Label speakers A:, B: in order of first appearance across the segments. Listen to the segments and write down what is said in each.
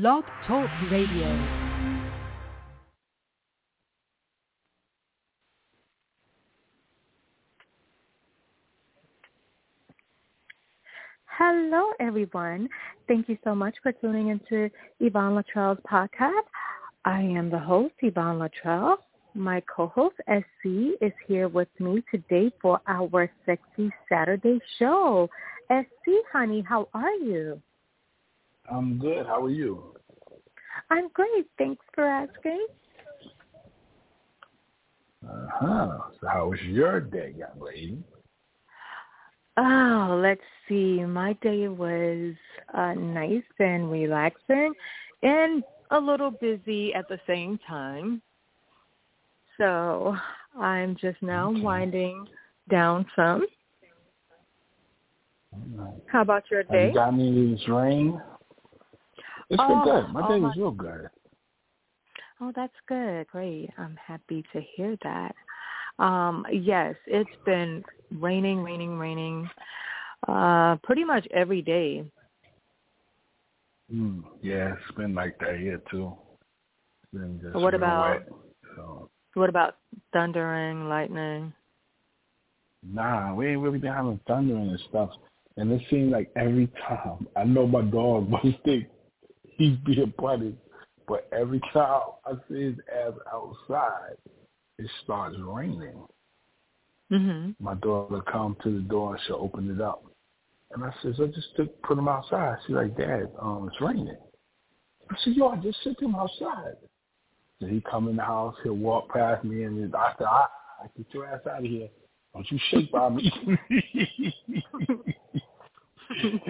A: Blog Talk Radio.
B: Hello, everyone. Thank you so much for tuning into Yvonne Latrell's podcast. I am the host, Yvonne Latrell. My co-host, SC, is here with me today for our Sexy Saturday show. SC, honey, how are you?
C: I'm good. How are you?
B: I'm great. Thanks for asking.
C: Uh-huh. So how was your day, young lady?
B: Oh, let's see. My day was uh, nice and relaxing and a little busy at the same time. So I'm just now
C: Okay.
B: winding down some.
C: Right.
B: How about your
C: Have you
B: day?
C: got any rain? It's
B: Oh,
C: been good. My
B: oh
C: day
B: my-
C: was real good.
B: Oh, that's good. Great. I'm happy to hear that. Um, yes, it's been raining, raining, raining uh pretty much every day.
C: Mm, yeah, it's been like that here too.
B: What about-
C: wet. So
B: What about thundering, lightning?
C: nah, we ain't really been having thunder and stuff. And it seems like every time I know my dog must think he's being punished, but every time I see his ass outside, it starts raining.
B: Mhm.
C: my daughter come to the door and she'll open it up. And I says, I just took put him outside. She's like, Dad, um, it's raining. I said, Yo, I just sent him outside. So he come in the house, he'll walk past me and then I said, I, I get your ass out of here. Don't you shake by me.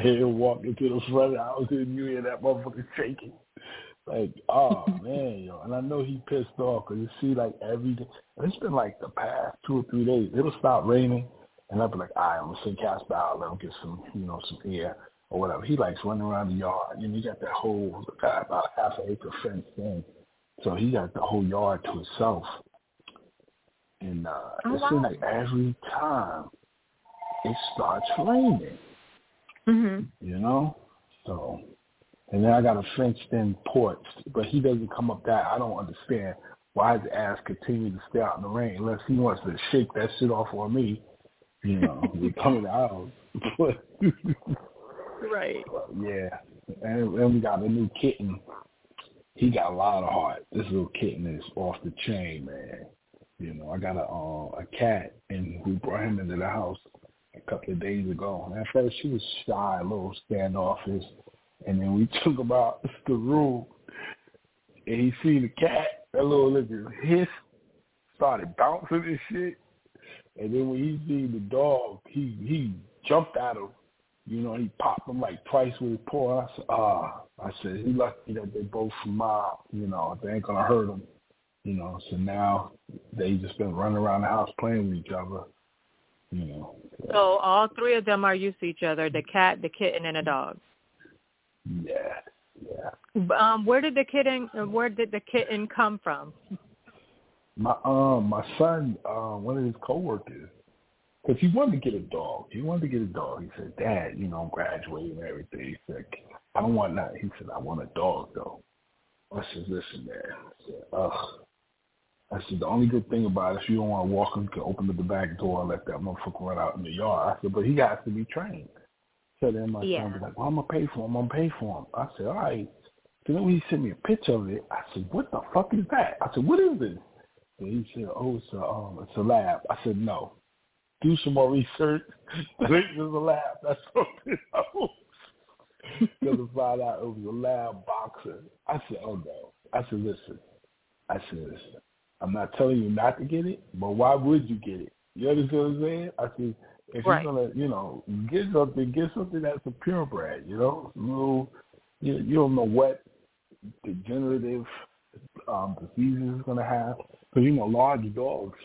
C: he'll walk into the front of the house and you hear that motherfucker shaking. Like, oh man, yo, and I know he pissed off because you see, like every day, and it's been like the past two or three days. It'll stop raining, and I'll be like, all right, I'm gonna send Casper out, let him get some, you know, some air or whatever. He likes running around the yard. You know, he got that whole about half an acre fence in, so he got the whole yard to himself. And uh,
B: Oh,
C: it seems
B: wow.
C: like every time it starts raining
B: Mhm.
C: you know. So, and then I got a fenced-in porch, but he doesn't come up that. I don't understand why his ass continue to stay out in the rain unless he wants to shake that shit off on me. You know, we coming out.
B: Right.
C: yeah, and, and we got a new kitten. He got a lot of heart. This little kitten is off the chain, man. You know, I got a uh, a cat, and we brought him into the house a couple of days ago. And at first, she was shy, a little standoffish, and then we took him out the room, and he seen the cat. That little nigga hiss, started bouncing and shit. And then when he seen the dog, he he jumped at him. You know, he popped him like twice with his paw. I said, ah, I said, he lucky that they both mob. You know, they ain't gonna hurt him. You know, so now they just been running around the house playing with each other. You know,
B: So all three of them are used to each other, the cat, the kitten and the dog.
C: yeah, yeah.
B: Um where did the kitten where did the kitten come from?
C: My um, my son, uh, one of his coworkers, because he wanted to get a dog. He wanted to get a dog. He said, "Dad, you know, I'm graduating and everything." He said, "I don't want that." He said, "I want a dog, though." I said, "Listen, man." I said, "Ugh." I said, "The only good thing about it, if you don't want to walk him, you can open up the back door and let that motherfucker run out in the yard." I said, "But he has to be trained." So then my
B: Yeah.
C: son was like, "Well, I'm gonna pay for him. I'm gonna pay for him." I said, "All right." So then when he sent me a picture of it, I said, "What the fuck is that?" I said, "What is this?" And he said, "Oh, it's a um, it's a lab." I said, "No, do some more research. this is a lab. That's something else." to find out it was a lab boxer. I said, "Oh no." I said, "Listen," I said, listen, "I'm not telling you not to get it, but why would you get it?" You understand what I'm saying? I said, "If
B: Right.
C: you're gonna, you know, get something, get something that's a purebred. You know, no, you you don't know what degenerative um, diseases it's going to have. Because, you know, large dogs,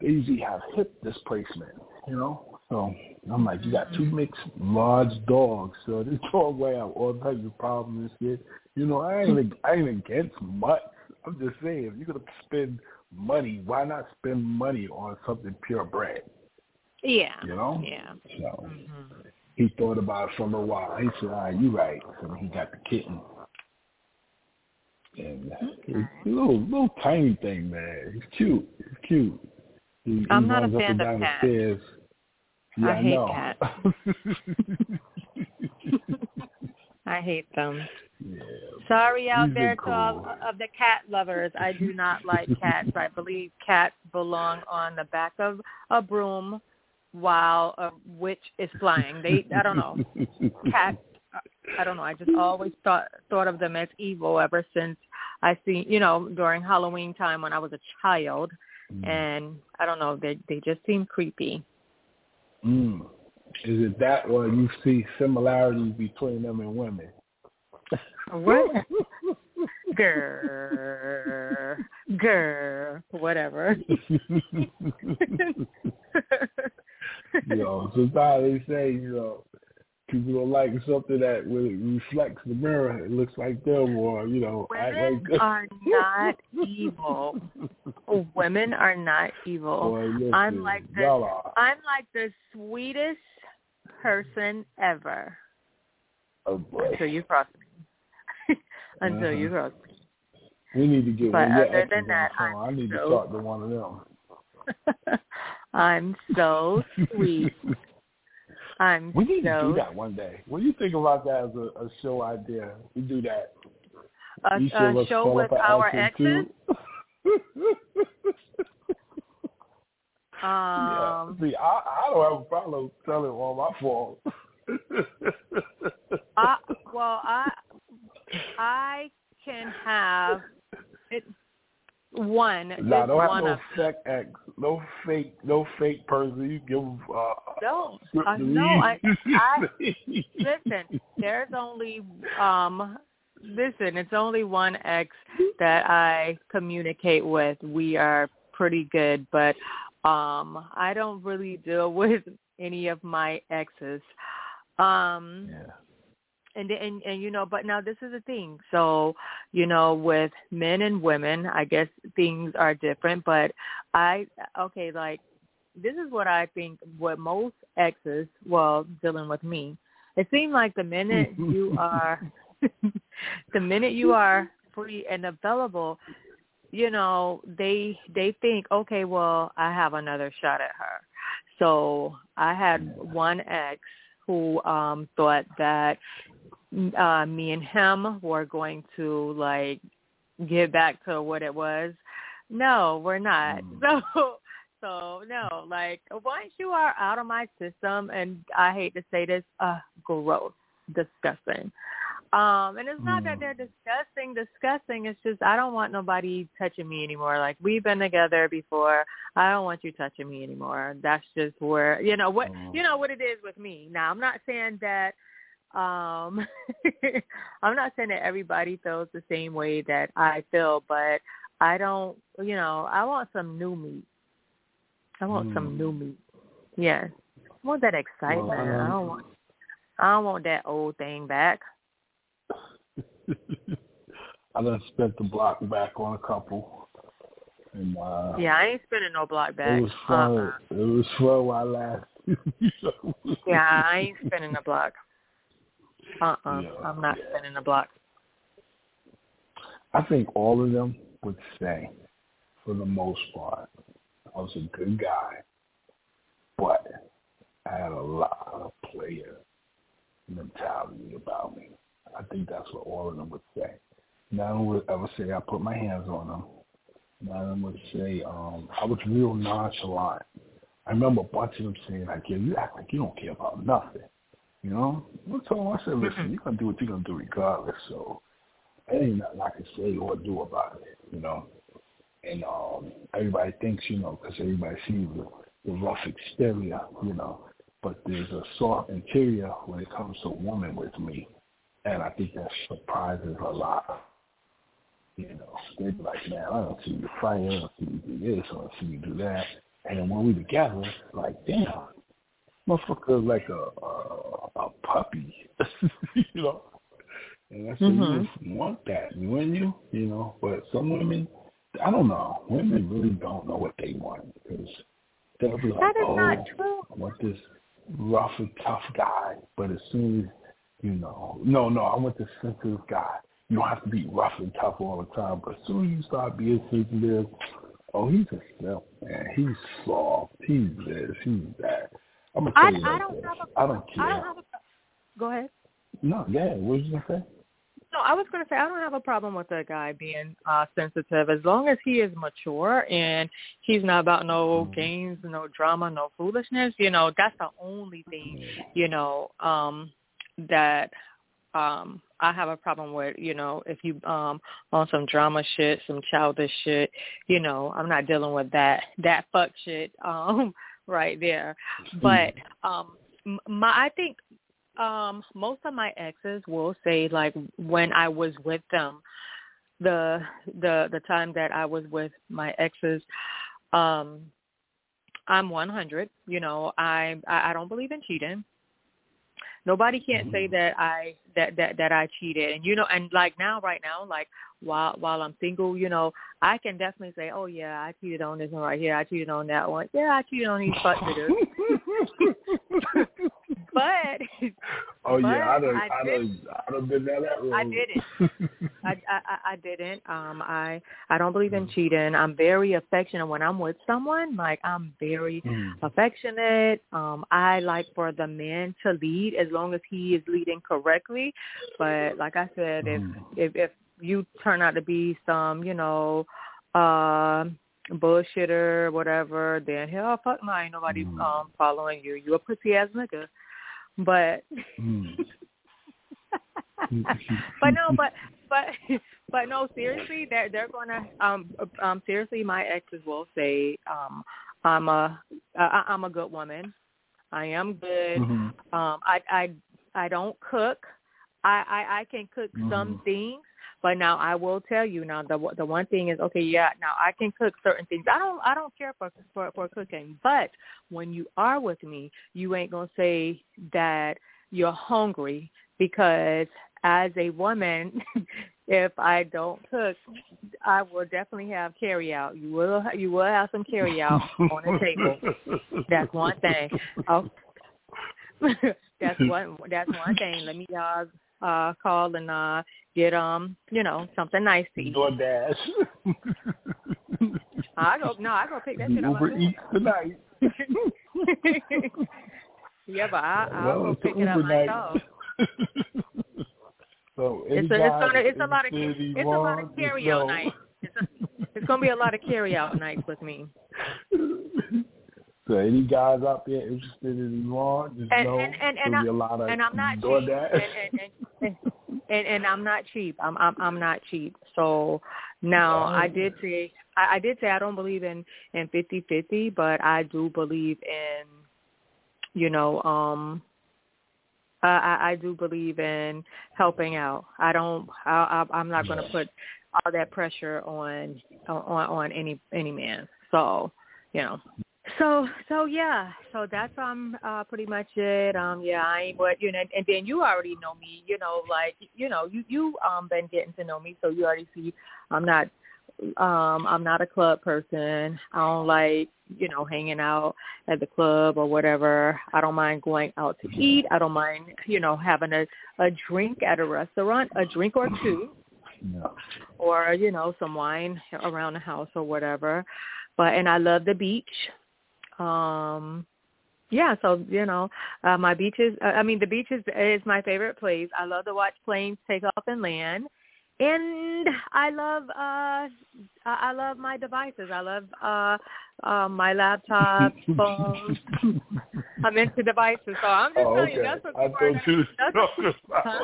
C: they usually have hip displacement, you know? So I'm like, you got two mixed large dogs. So this dog will have all types of problems and shit. You know, I ain't, I ain't against much. I'm just saying, if you're going to spend money, why not spend money on something purebred?
B: Yeah.
C: You know?
B: Yeah.
C: So
B: Mhm.
C: he thought about it for a little while. He said, right, you right. So he got the kitten. And okay. a little little tiny thing, man. He's cute. He's cute. He,
B: I'm
C: he
B: not a fan of cats.
C: stairs. Yeah,
B: I hate
C: know.
B: cats. I hate them.
C: Yeah.
B: Sorry out
C: He's
B: there
C: cool
B: all of the cat lovers. I do not like cats. I believe cats belong on the back of a broom while a witch is flying. They I don't know. Cats I don't know. I just always thought thought of them as evil ever since I see, you know, during Halloween time when I was a child and I don't know, they they just seem creepy.
C: Mm. Is it that or you see similarities between them and women?
B: What? Grr, grr, whatever.
C: you know, sometimes they say, you know, people don't like something that when it reflects the mirror, it looks like them, or you know,
B: Women
C: like
B: are not evil. Women are not evil.
C: Boy, listen,
B: I'm like the. I'm like the sweetest person ever
C: Oh boy.
B: until you cross until you
C: Uh-huh.
B: cross.
C: We need to get
B: But
C: one
B: other than that,
C: phone. I
B: I'm
C: need to
B: so-
C: talk to one of them.
B: I'm so sweet. I'm
C: We need to do that one day. What do you think about that as a, a show idea? We do that.
B: a, a show with our
C: accent,
B: exes. Um
C: yeah. See, I, I don't have a problem telling all my fault.
B: I well I I can have it one
C: Nah, don't have
B: one
C: no fake ex, no fake, no fake person. You give them, uh,
B: no uh, no I, I listen there's only um listen it's only one ex that I communicate with. We are pretty good but um I don't really deal with any of my exes. Um
C: yeah.
B: And and and you know but now this is the thing. So you know with men and women i guess things are different but i okay like this is what i think what most exes well dealing with me it seems like the minute you are the minute you are free and available you know they they think okay well i have another shot at her. So i had one ex who um thought that uh me and him were going to like get back to what it was. No we're not.
C: Mm.
B: so so no like once you are out of my system and i hate to say this uh gross disgusting um and it's not that
C: Mm.
B: they're disgusting disgusting it's just i don't want nobody touching me anymore. Like we've been together before. I don't want you touching me anymore. That's just where you know what
C: Mm.
B: you know what it is with me. Now i'm not saying that um i'm not saying that everybody feels the same way that i feel but i don't you know i want some new meat. I want some
C: Mm.
B: new meat. Yes. I want that excitement.
C: Well,
B: i
C: um,
B: don't want i don't want that old thing back
C: I done spent the block back on a couple, and uh,
B: yeah i ain't spinning no block back
C: it was fun.
B: uh-uh.
C: It was fun while I lasted.
B: yeah i ain't spinning the block uh-uh
C: Yeah,
B: i'm not
C: yeah.
B: spinning the block
C: I think all of them would say, for the most part, I was a good guy, but I had a lot of player mentality about me. I think that's what all of them would say. None of them would ever say I put my hands on them. None of them would say um, I was real nonchalant. I remember a bunch of them saying like, "Yeah, you act like you don't care about nothing." You know? I told them, I said, "Listen, you're gonna do what you're gonna do regardless." So there ain't nothing I can say or do about it, you know. And um, everybody thinks, you know, because everybody sees the, the rough exterior, you know, but there's a soft interior when it comes to a woman with me, and I think that surprises a lot. You know, they be like, man, I don't see you fight, I don't see you do this, I don't see you do that, and when we together, like, damn, motherfucker like a a, a puppy, you know. And I said,
B: Mhm.
C: you want that, wouldn't you? You know, but some women, I don't know. Women really don't know what they want because they'll be like,
B: that is
C: oh,
B: not true
C: I want this rough and tough guy. But as soon as, you know, no, no, I want the sensitive guy. you don't have to be rough and tough all the time. But as soon as you start being sensitive, oh, he's a simp, man. He's soft. He's this. He's that. I'm gonna tell
B: I,
C: you
B: I
C: like
B: don't
C: this.
B: have a,
C: I don't care.
B: I don't have a. Go ahead.
C: no, yeah. What was you gonna say?
B: No, I was going to say I don't have a problem with a guy being uh sensitive as long as he is mature and he's not about no
C: Mhm.
B: games, no drama, no foolishness. You know, that's the only thing you know um that um I have a problem with. You know, if you um on some drama shit, some childish shit, you know, I'm not dealing with that that fuck shit um right there. But um m- my I think um most of my exes will say like when I was with them the the the time that I was with my exes um I'm 100 you know I, I don't believe in cheating nobody can't say mm-hmm. that I that that that I cheated. And you know and like now right now like while while I'm single you know I can definitely say oh yeah I cheated on this one right here. I cheated on that one. Yeah I cheated on these fuck but
C: Oh yeah, I
B: But
C: done,
B: I
C: I, done, I done been down that road.
B: I didn't. I, I I- didn't. Um, I I don't believe in cheating. I'm very affectionate when I'm with someone. Like I'm very
C: Mm.
B: affectionate. Um, I like for the man to lead as long as he is leading correctly. But like I said, if
C: Mhm.
B: if if you turn out to be some, you know, uh bullshitter, whatever, then hell fuck no, ain't nobody
C: Mm.
B: um following you. You a pussy ass nigga. But
C: Mm.
B: but no, but but but no, seriously, they're they're gonna um um seriously, my exes will say um I'm a I, I'm a good woman. I am good.
C: Mhm.
B: Um I I I don't cook. I I, I can cook some
C: Mhm.
B: things, but now I will tell you now the the one thing is okay, yeah, now I can cook certain things. I don't I don't care for for for cooking, but when you are with me, you ain't to say that you're hungry because as a woman, if I don't cook, I will definitely have carry out. You will you will have some carry out on the table. That's one thing. Oh, that's one that's one thing. Let me uh uh call and uh get um you know something nice to eat.
C: DoorDash.
B: I go no, I go pick that shit up
C: Uber. Eats tonight.
B: yeah, but I I'll
C: Well,
B: go pick it up
C: night.
B: myself.
C: so
B: It's a, it's gonna it's a lot of it's a lot of carry out
C: know.
B: nights. It's, a, it's gonna be a lot of carry out nights with me.
C: So any guys out there interested in Yvonne, just
B: And-
C: know
B: and- and- and
C: there'll be a lot of
B: And I'm not cheap. And, and, and, and, and I'm not cheap. I'm I'm I'm not cheap. So now I did say I, I did say I don't believe in in fifty fifty, but I do believe in you know um I, I I do believe in helping out. I don't. I, I, I'm not going to put all that pressure on on on any any man. So you know. So so yeah. So that's um uh pretty much it. Um yeah, I ain't what you know. And then you already know me. You know, like you know you you um been getting to know me, so you already see I'm not um I'm not a club person. I don't like you know hanging out at the club or whatever. I don't mind going out to eat. I don't mind, you know, having a a drink at a restaurant, a drink or two,
C: No.
B: or you know, some wine around the house or whatever. But and I love the beach. Um yeah, so you know, uh, my beaches. Uh, I mean, the beach is is my favorite place. I love to watch planes take off and land, and I love uh, I I love my devices. I love uh, uh, my laptop, phones. I'm into devices, so I'm just
C: Oh,
B: telling
C: okay.
B: you that's what
C: I thought you
B: that's- Huh?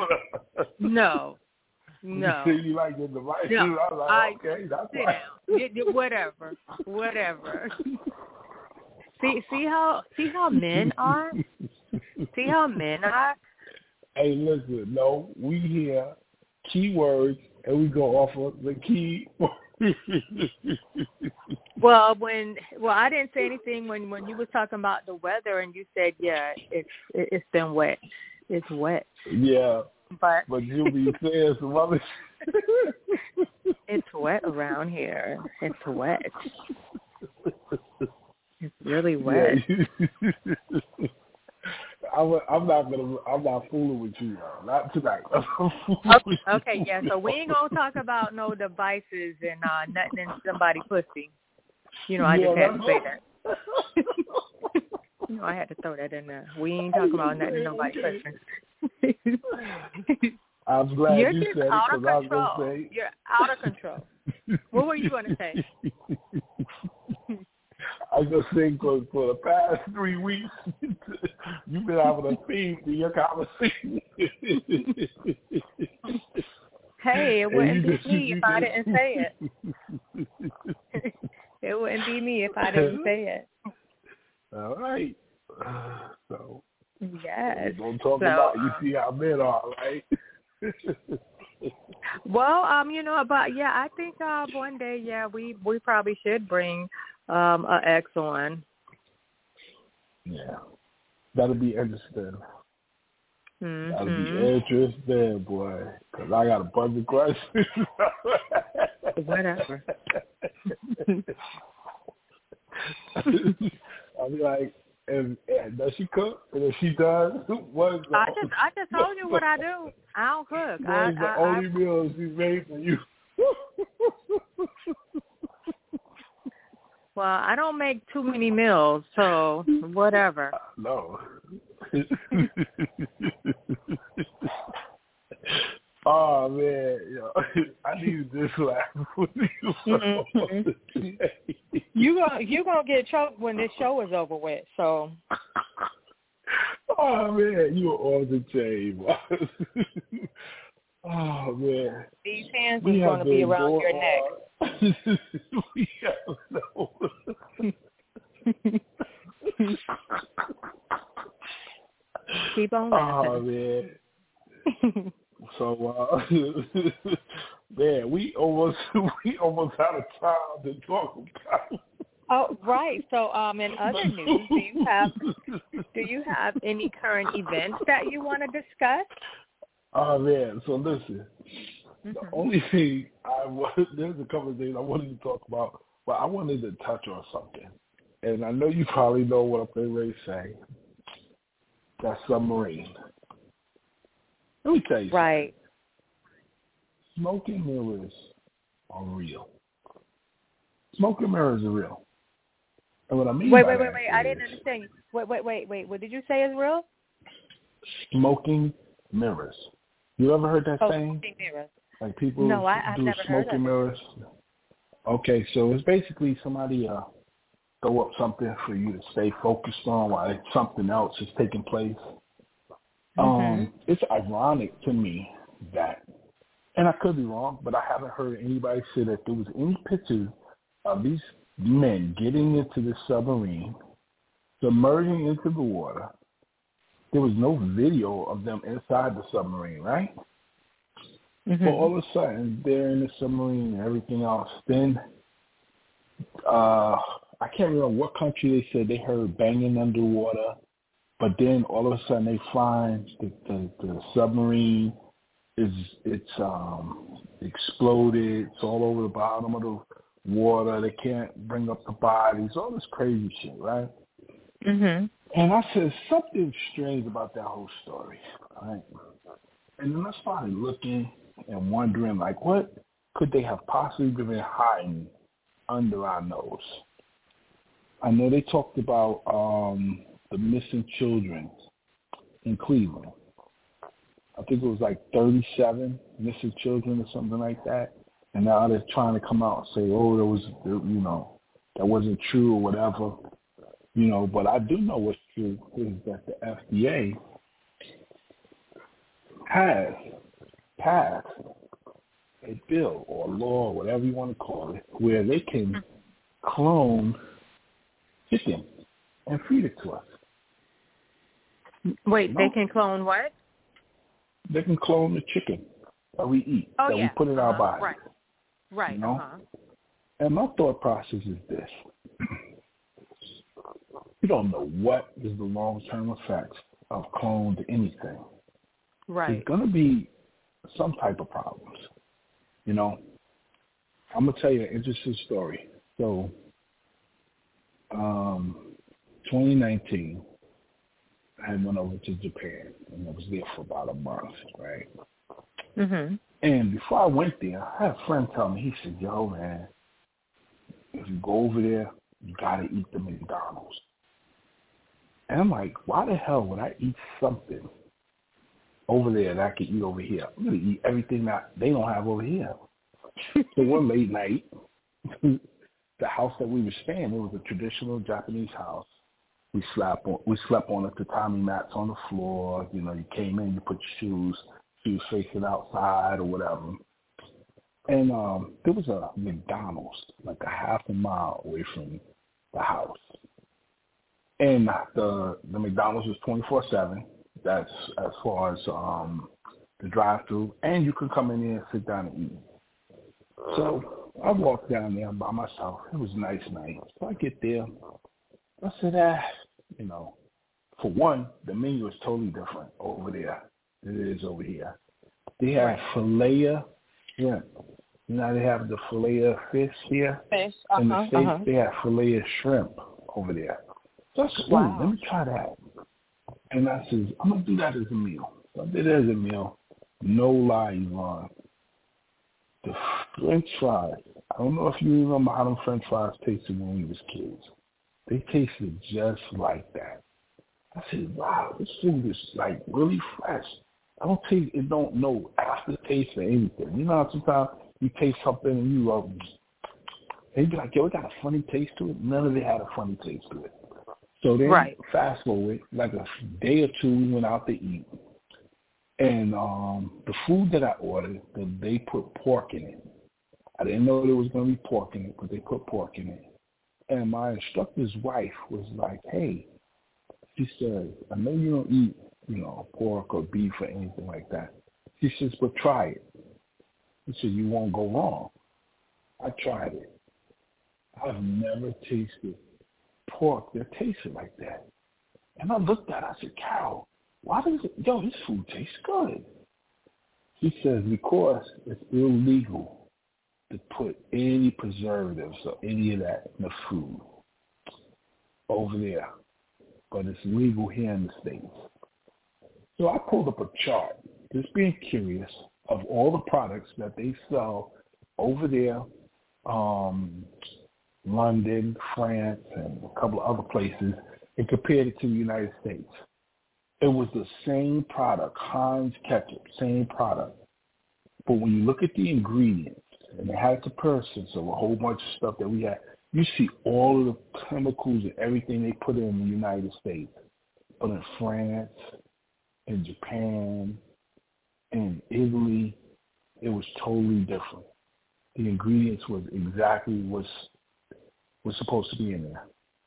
B: No, no.
C: You say you like the devices.
B: No,
C: I was like,
B: I-
C: okay, that's
B: Sit
C: why.
B: down. Whatever, whatever. see, see how see how men are. See how men are.
C: Hey, listen, no, we hear keywords and we go off of the key.
B: Well, when well, I didn't say anything when when you was talking about the weather, and you said, yeah, it's it, it's been wet. It's wet,
C: yeah,
B: but
C: but you'll be saying some other.
B: it's wet around here. It's wet. It's really wet.
C: Yeah. I'm, I'm not gonna. I'm not fooling with you. Though. Not tonight.
B: okay, okay, yeah. So we ain't gonna talk about no devices and uh nothing in somebody pussy. You know, I
C: Yeah,
B: just had to say that. you know, I had to throw that in there. We ain't talking about nothing in nobody's pussy.
C: I'm glad
B: You're
C: you said it
B: out of
C: because I was
B: control.
C: gonna say.
B: You're out of control. What were you gonna say?
C: I just think for, for the past three weeks, you've been having a theme to your conversation.
B: Hey, it wouldn't be
C: just-
B: me if I didn't say it. It wouldn't be me if I didn't say it.
C: All right. So
B: Yes.
C: don't talk
B: So,
C: about you see how men are, right?
B: Well, um, you know, but yeah, I think uh one day, yeah, we we probably should bring um a ex on.
C: yeah. That'll be interesting. That'll be
B: Mm-hmm.
C: interesting, boy. Because I got a bunch of questions.
B: Whatever.
C: I'll be like, and, and does she cook? And if she does, what
B: I just I just told you what I do. I don't cook. I,
C: what is the
B: I,
C: only meal she's made for you?
B: I well, I don't make too many meals, so whatever.
C: No. oh man, yo, I need this laugh with you.
B: Mhm. You gonna you gonna get choked when this show is over with. So
C: oh man, you are on the chain. Oh man.
B: these hands
C: We
B: is gonna be around your neck.
C: on- we have no.
B: Keep on
C: Oh man. So uh man, we almost we almost out of time to talk about.
B: oh, right. So, um, in other news, do you have do you have any current events that you want to discuss?
C: Oh man, so listen. The
B: Mhm.
C: only thing I there's a couple of things I wanted to talk about, but I wanted to touch on something. And I know you probably know what I'm going to say. That submarine. Let me tell you,
B: Right.
C: smoking mirrors are real. Smoking mirrors are real. And what I mean
B: Wait, wait, wait, wait. I didn't understand. you. Wait, wait, wait, wait. What did you say is real?
C: Smoking mirrors. You ever heard that
B: Oh,
C: saying? Like people
B: No, I- I've
C: do
B: never heard
C: smoking mirrors. Okay, so it's basically somebody uh throw up something for you to stay focused on while something else is taking place.
B: Mm-hmm.
C: Um, it's ironic to me that, and I could be wrong, but I haven't heard anybody say that there was any pictures of these men getting into the submarine, submerging into the water. There was no video of them inside the submarine, right?
B: Mhm.
C: But all of a sudden, they're in the submarine and everything else. Then, uh, I can't remember what country they said they heard banging underwater. But then all of a sudden they find the, the, the submarine is it's um exploded. It's all over the bottom of the water. They can't bring up the bodies. All this crazy shit, right?
B: Mhm.
C: And I said something strange about that whole story, right? And then I started looking and wondering, like, what could they have possibly been hiding under our nose? I know they talked about um, the missing children in Cleveland. I think it was like 37 missing children or something like that. And now they're trying to come out and say, oh, there was, you know, that wasn't true or whatever. You know, but I do know what's true is that the FDA has passed a bill or law, whatever you want to call it, where they can clone chicken and feed it to us.
B: Wait, they can clone what?
C: They can clone the chicken that we eat,
B: Oh
C: that
B: yeah.
C: we put in our
B: Uh-huh.
C: body.
B: Right. Right.
C: You know?
B: Uh-huh.
C: And my thought process is this. We don't know what is the long-term effects of cloned anything.
B: Right.
C: There's going to be some type of problems. You know, I'm going to tell you an interesting story. So, um, 2019, I went over to Japan, and I was there for about a month, right?
B: Mhm.
C: And before I went there, I had a friend tell me, he said, "Yo, man, if you go over there, you gotta eat the McDonald's." And I'm like, why the hell would I eat something over there that I could eat over here? I'm gonna eat everything that they don't have over here. so one late night, the house that we were staying, it was a traditional Japanese house. We slept on we slept on the tatami mats on the floor. You know, you came in, you put your shoes, shoes facing outside or whatever. And um there was a McDonald's like a half a mile away from the house. And the the McDonald's was twenty four seven. That's as far as um the drive through and you could come in there and sit down and eat. So I walked down there by myself. It was a nice night. So I get there. I said, ah, you know, for one, the menu is totally different over there than it is over here. They have filet shrimp. You know, they have the filet of fish here.
B: Fish.
C: In the
B: Uh-huh.
C: States,
B: uh-huh.
C: they have filet of shrimp over there. Said, ooh,
B: Wow.
C: let me try that. And I said, I'm going to do that as a meal. So I did it as a meal. No lie, Yvonne. The french fries, I don't know if you remember how them french fries tasted when we was kids. They tasted just like that. I said, wow, this food is like really fresh. I don't taste, it don't know aftertaste or anything. You know how sometimes you taste something and you love it. and you be like, yo, it got a funny taste to it. None of it had a funny taste to it. So then
B: Right.
C: fast forward, like a day or two, we went out to eat. And um the food that I ordered, the, they put pork in it. I didn't know there was going to be pork in it, but they put pork in it. And my instructor's wife was like, hey, she said, I know you don't eat, you know, pork or beef or anything like that. She says, but try it. Said, you won't go wrong. I tried it. I've never tasted pork that tasted like that. And I looked at it, I said, Carol, why does it, yo, this food tastes good. She says, because it's illegal to put any preservatives or any of that in the food over there. But it's legal here in the States. So I pulled up a chart, just being curious, of all the products that they sell over there, um, London, France, and a couple of other places, and compared it to the United States. It was the same product, Heinz ketchup, same product. But when you look at the ingredients, and it had comparisons of a whole bunch of stuff that we had, you see all of the chemicals and everything they put in the United States. But in France, in Japan, in Italy, it was totally different. The ingredients was exactly what's was supposed to be in there,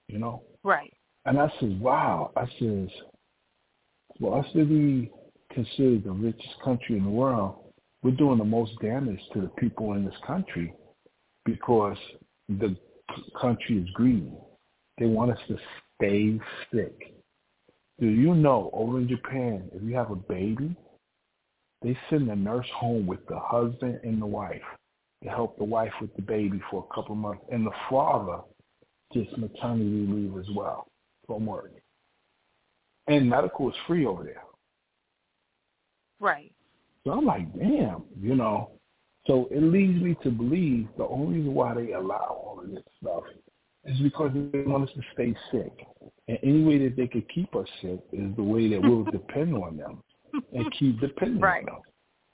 C: you know?
B: Right.
C: And I said, wow. I says, well, us to be considered the richest country in the world, we're doing the most damage to the people in this country because the country is greedy. They want us to stay sick. Do you know over in Japan, if you have a baby, they send the nurse home with the husband and the wife to help the wife with the baby for a couple of months, and the father gets maternity leave as well from work. And medical is free over there.
B: Right.
C: So I'm like, damn, you know. So it leads me to believe the only reason why they allow all of this stuff is because they want us to stay sick. And any way that they could keep us sick is the way that we'll depend on them and keep depending
B: Right.
C: on them.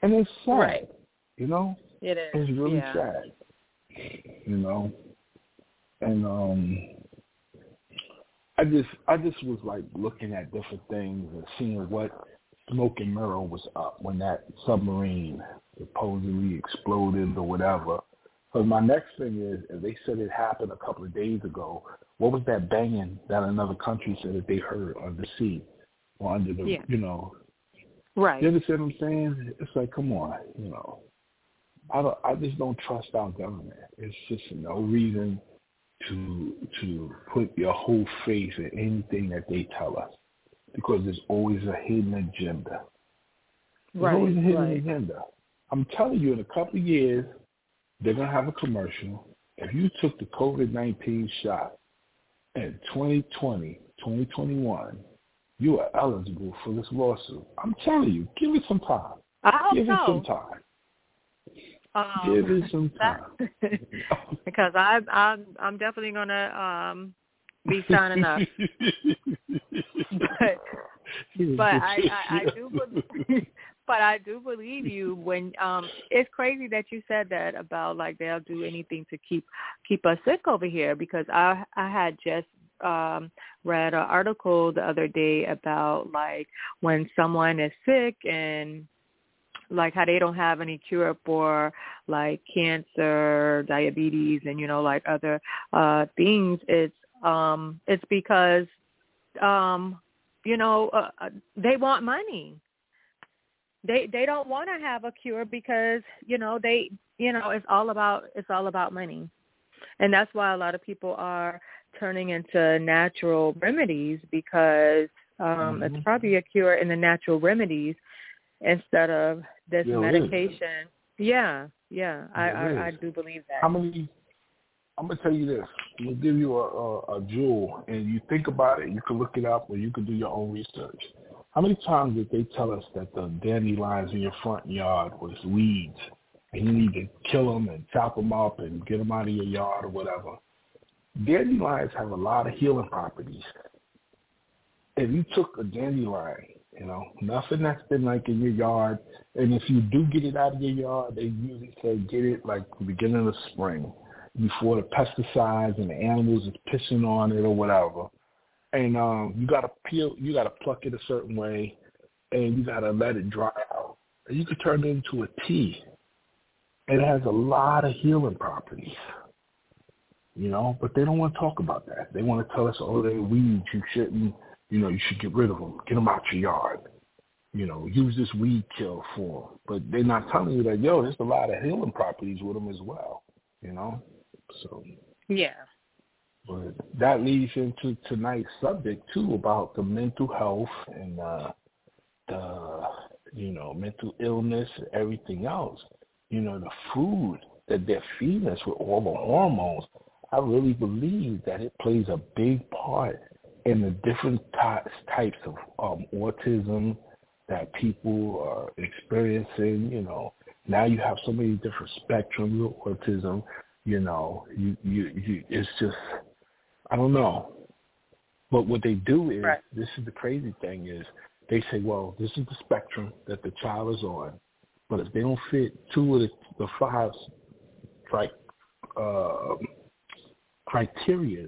C: And it's sad,
B: Right.
C: you know.
B: It is.
C: It's really
B: yeah.
C: sad, you know. And um, I just, I just was like looking at different things and seeing what smoke and mirror was up when that submarine supposedly exploded or whatever. So my next thing is, if they said it happened a couple of days ago, what was that banging that another country said that they heard on the sea or under the,
B: Yeah.
C: you know,
B: Right.
C: you understand what I'm saying? It's like, come on, you know. I don't. I just don't trust our government. It's just no reason to to put your whole faith in anything that they tell us, because there's always a hidden agenda. There's
B: Right.
C: always a hidden
B: right.
C: agenda. I'm telling you, in a couple of years, they're gonna have a commercial. If you took the COVID nineteen shot in 2020, 2021, you are eligible for this lawsuit. I'm telling you, give it some time.
B: I hope
C: give it some time.
B: Um,
C: give it some time.
B: because I, I'm, I'm definitely gonna um, be signing up. but, but I, I, I do believe, but I do believe you when um it's crazy that you said that about like they'll do anything to keep keep us sick over here because I I had just um read an article the other day about like when someone is sick and like how they don't have any cure for like cancer, diabetes and you know like other uh things. It's um it's because um you know uh, uh they want money. They they don't want to have a cure because you know they you know it's all about it's all about money. And that's why a lot of people are turning into natural remedies because um mm-hmm. it's probably a cure in the natural remedies instead of this
C: yeah,
B: medication yeah yeah, I, I I do believe that
C: how many I'm gonna tell you this. I'm gonna give you a, a, a jewel, and you think about it. You can look it up, or you can do your own research. How many times did they tell us that the dandelions in your front yard was weeds, and you need to kill them and chop them up and get them out of your yard or whatever? Dandelions have a lot of healing properties. If you took a dandelion, you know, nothing that's been like in your yard, and if you do get it out of your yard, they usually say get it like the beginning of spring before the pesticides and the animals is pissing on it or whatever. And um, you gotta peel, you gotta pluck it a certain way, and you gotta let it dry out. And you can turn it into a tea. It has a lot of healing properties, you know. But they don't want to talk about that. They want to tell us, oh, they're weeds. You shouldn't, you know, you should get rid of them. Get them out your yard. You know, use this weed kill for them. But they're not telling you that, yo, there's a lot of healing properties with them as well. You know. So
B: yeah.
C: But that leads into tonight's subject too about the mental health and uh, the you know mental illness and everything else. You know the food that they're feeding us with all the hormones. I really believe that it plays a big part in the different types types of um, autism that people are experiencing. You know, now you have so many different spectrums of autism you know, you, you, you, it's just, I don't know. But what they do is,
B: right.
C: this is the crazy thing is, they say, well, this is the spectrum that the child is on, but if they don't fit two of the, the five like uh, criteria,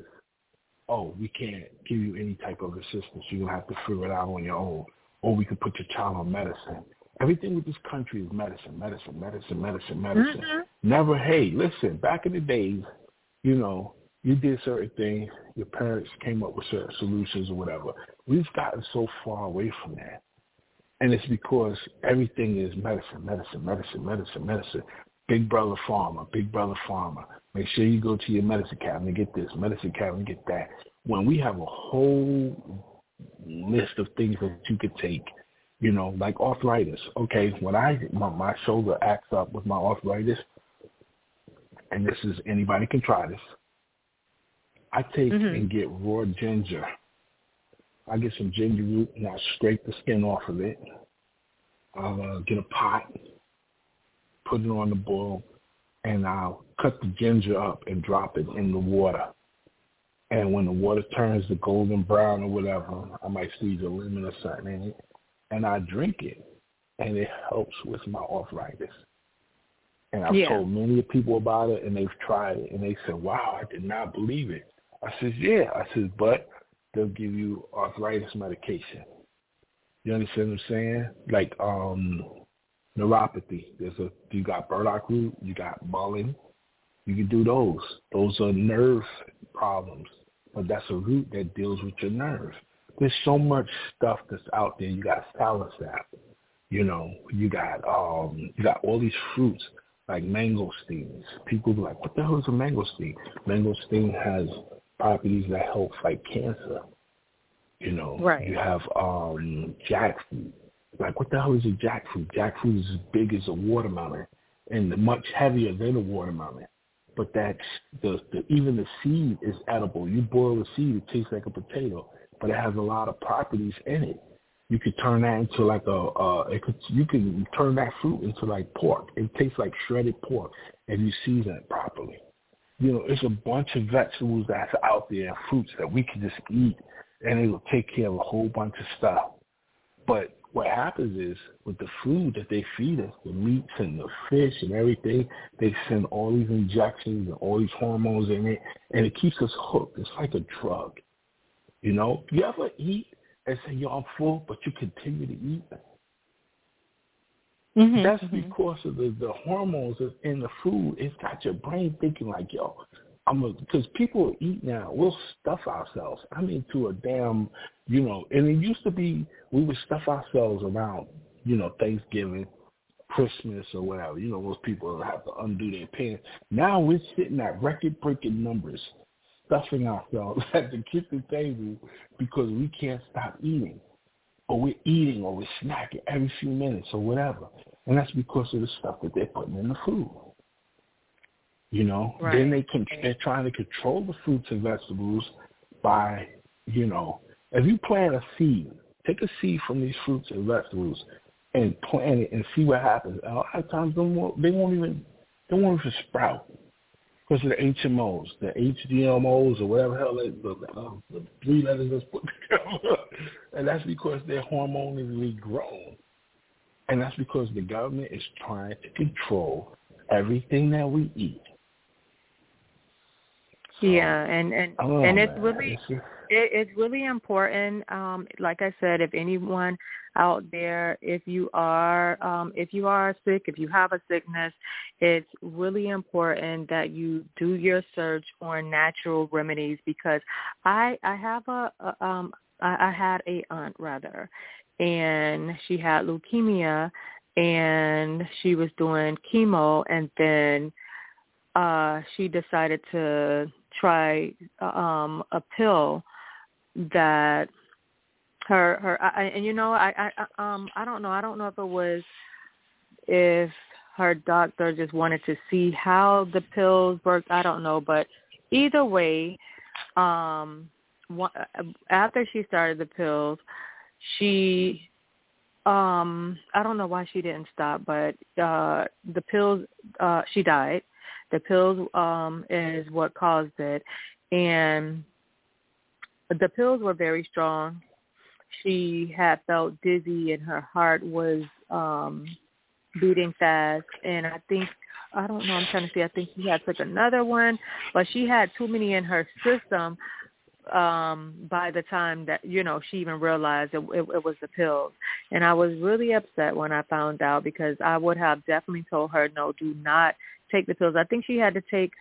C: oh, we can't give you any type of assistance. You're gonna have to figure it out on your own, or we could put your child on medicine. Everything with this country is medicine, medicine, medicine, medicine, medicine.
B: Mm-hmm.
C: Never, hey, listen, back in the days, you know, you did certain things, your parents came up with certain solutions or whatever. We've gotten so far away from that. And it's because everything is medicine, medicine, medicine, medicine, medicine. Big brother pharma, big brother pharma. Make sure you go to your medicine cabinet, get this, medicine cabinet, get that. When we have a whole list of things that you could take you know, like arthritis. Okay, when I my, my shoulder acts up with my arthritis, and this is anybody can try this. I take
B: mm-hmm.
C: and get raw ginger. I get some ginger root and I scrape the skin off of it. I'll uh, get a pot, put it on the boil, and I'll cut the ginger up and drop it in the water. And when the water turns to golden brown or whatever, I might squeeze a lemon or something in it and I drink it, and it helps with my arthritis. And I've
B: yeah.
C: told many people about it, and they've tried it, and they said, "Wow, I did not believe it." I said, "Yeah." I said, "But they'll give you arthritis medication." You understand what I'm saying? Like um, neuropathy. There's a you got burdock root, you got mullein. You can do those. Those are nerve problems, but that's a root that deals with your nerve there's so much stuff that's out there. You got soursop, you know, you got um you got all these fruits like mangosteens. People be like, What the hell is a mangosteen? Mangosteen has properties that help fight cancer. You know.
B: Right.
C: You have um jackfruit. Like what the hell is a jackfruit? Jackfruit is as big as a watermelon and much heavier than a watermelon. But that's the, the even the seed is edible. You boil the seed, it tastes like a potato but it has a lot of properties in it. You could turn that into like a, uh, it could, you can turn that fruit into like pork. It tastes like shredded pork if you season it properly. You know, it's a bunch of vegetables that's out there and fruits that we can just eat and it will take care of a whole bunch of stuff. But what happens is with the food that they feed us, the meats and the fish and everything, they send all these injections and all these hormones in it, and it keeps us hooked. It's like a drug. You know, you ever eat and say, yo, I'm full, but you continue to eat? Mm-hmm, That's mm-hmm. because of the, the hormones in the food. It's got your brain thinking like, yo, I'm because people eat now. We'll stuff ourselves. I mean, to a damn, you know. And it used to be we would stuff ourselves around, you know, Thanksgiving, Christmas, or whatever. You know, most people have to undo their pants. Now we're sitting at record-breaking numbers, stuffing ourselves at the kitchen table because we can't stop eating, or we're eating, or we're snacking every few minutes, or whatever. And that's because of the stuff that they're putting in the food. You know, right. then they can they're trying to control the fruits and vegetables by, you know, if you plant a seed, take a seed from these fruits and vegetables and plant it and see what happens. A lot of times they won't, they won't even they won't even sprout because of the HMOs, the HDMOs or whatever hell they, the, uh, the three letters that's put together, and that's because they're hormonally grown, and that's because the government is trying to control everything that we eat.
B: Yeah, and and oh, and it's man. really it's, it, it's really important. Um, like I said, if anyone out there, if you are um, if you are sick, if you have a sickness, it's really important that you do your search for natural remedies because I I have a, a um I, I had a aunt rather, and she had leukemia, and she was doing chemo, and then uh she decided to try um a pill that her her I, and you know I I um I don't know I don't know if it was if her doctor just wanted to see how the pills worked I don't know but either way um after she started the pills she um I don't know why she didn't stop but uh the pills uh she died the pills um, is what caused it, and the pills were very strong. She had felt dizzy, and her heart was um, beating fast. And I think I don't know. I'm trying to see. I think she had took another one, but she had too many in her system um by the time that you know she even realized it, it, it was the pills and i was really upset when i found out because i would have definitely told her no do not take the pills. I think she had to take,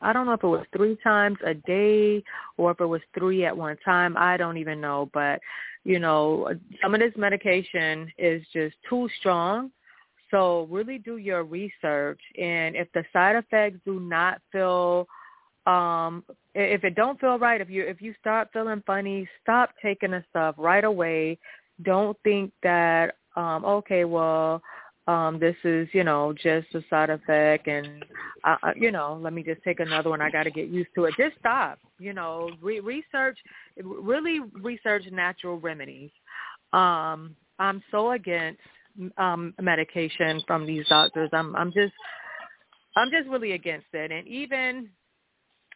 B: I don't know if it was three times a day or if it was three at one time. I don't even know. But, you know, some of this medication is just too strong. So really do your research. And if the side effects do not feel, um, if it don't feel right, if you if you start feeling funny, stop taking the stuff right away. Don't think that, um, okay, well, um, this is, you know, just a side effect and, uh, uh you know, let me just take another one. I got to get used to it. Just stop, you know, re- research, really research natural remedies. Um, I'm so against um, medication from these doctors. I'm, I'm just, I'm just really against it. And even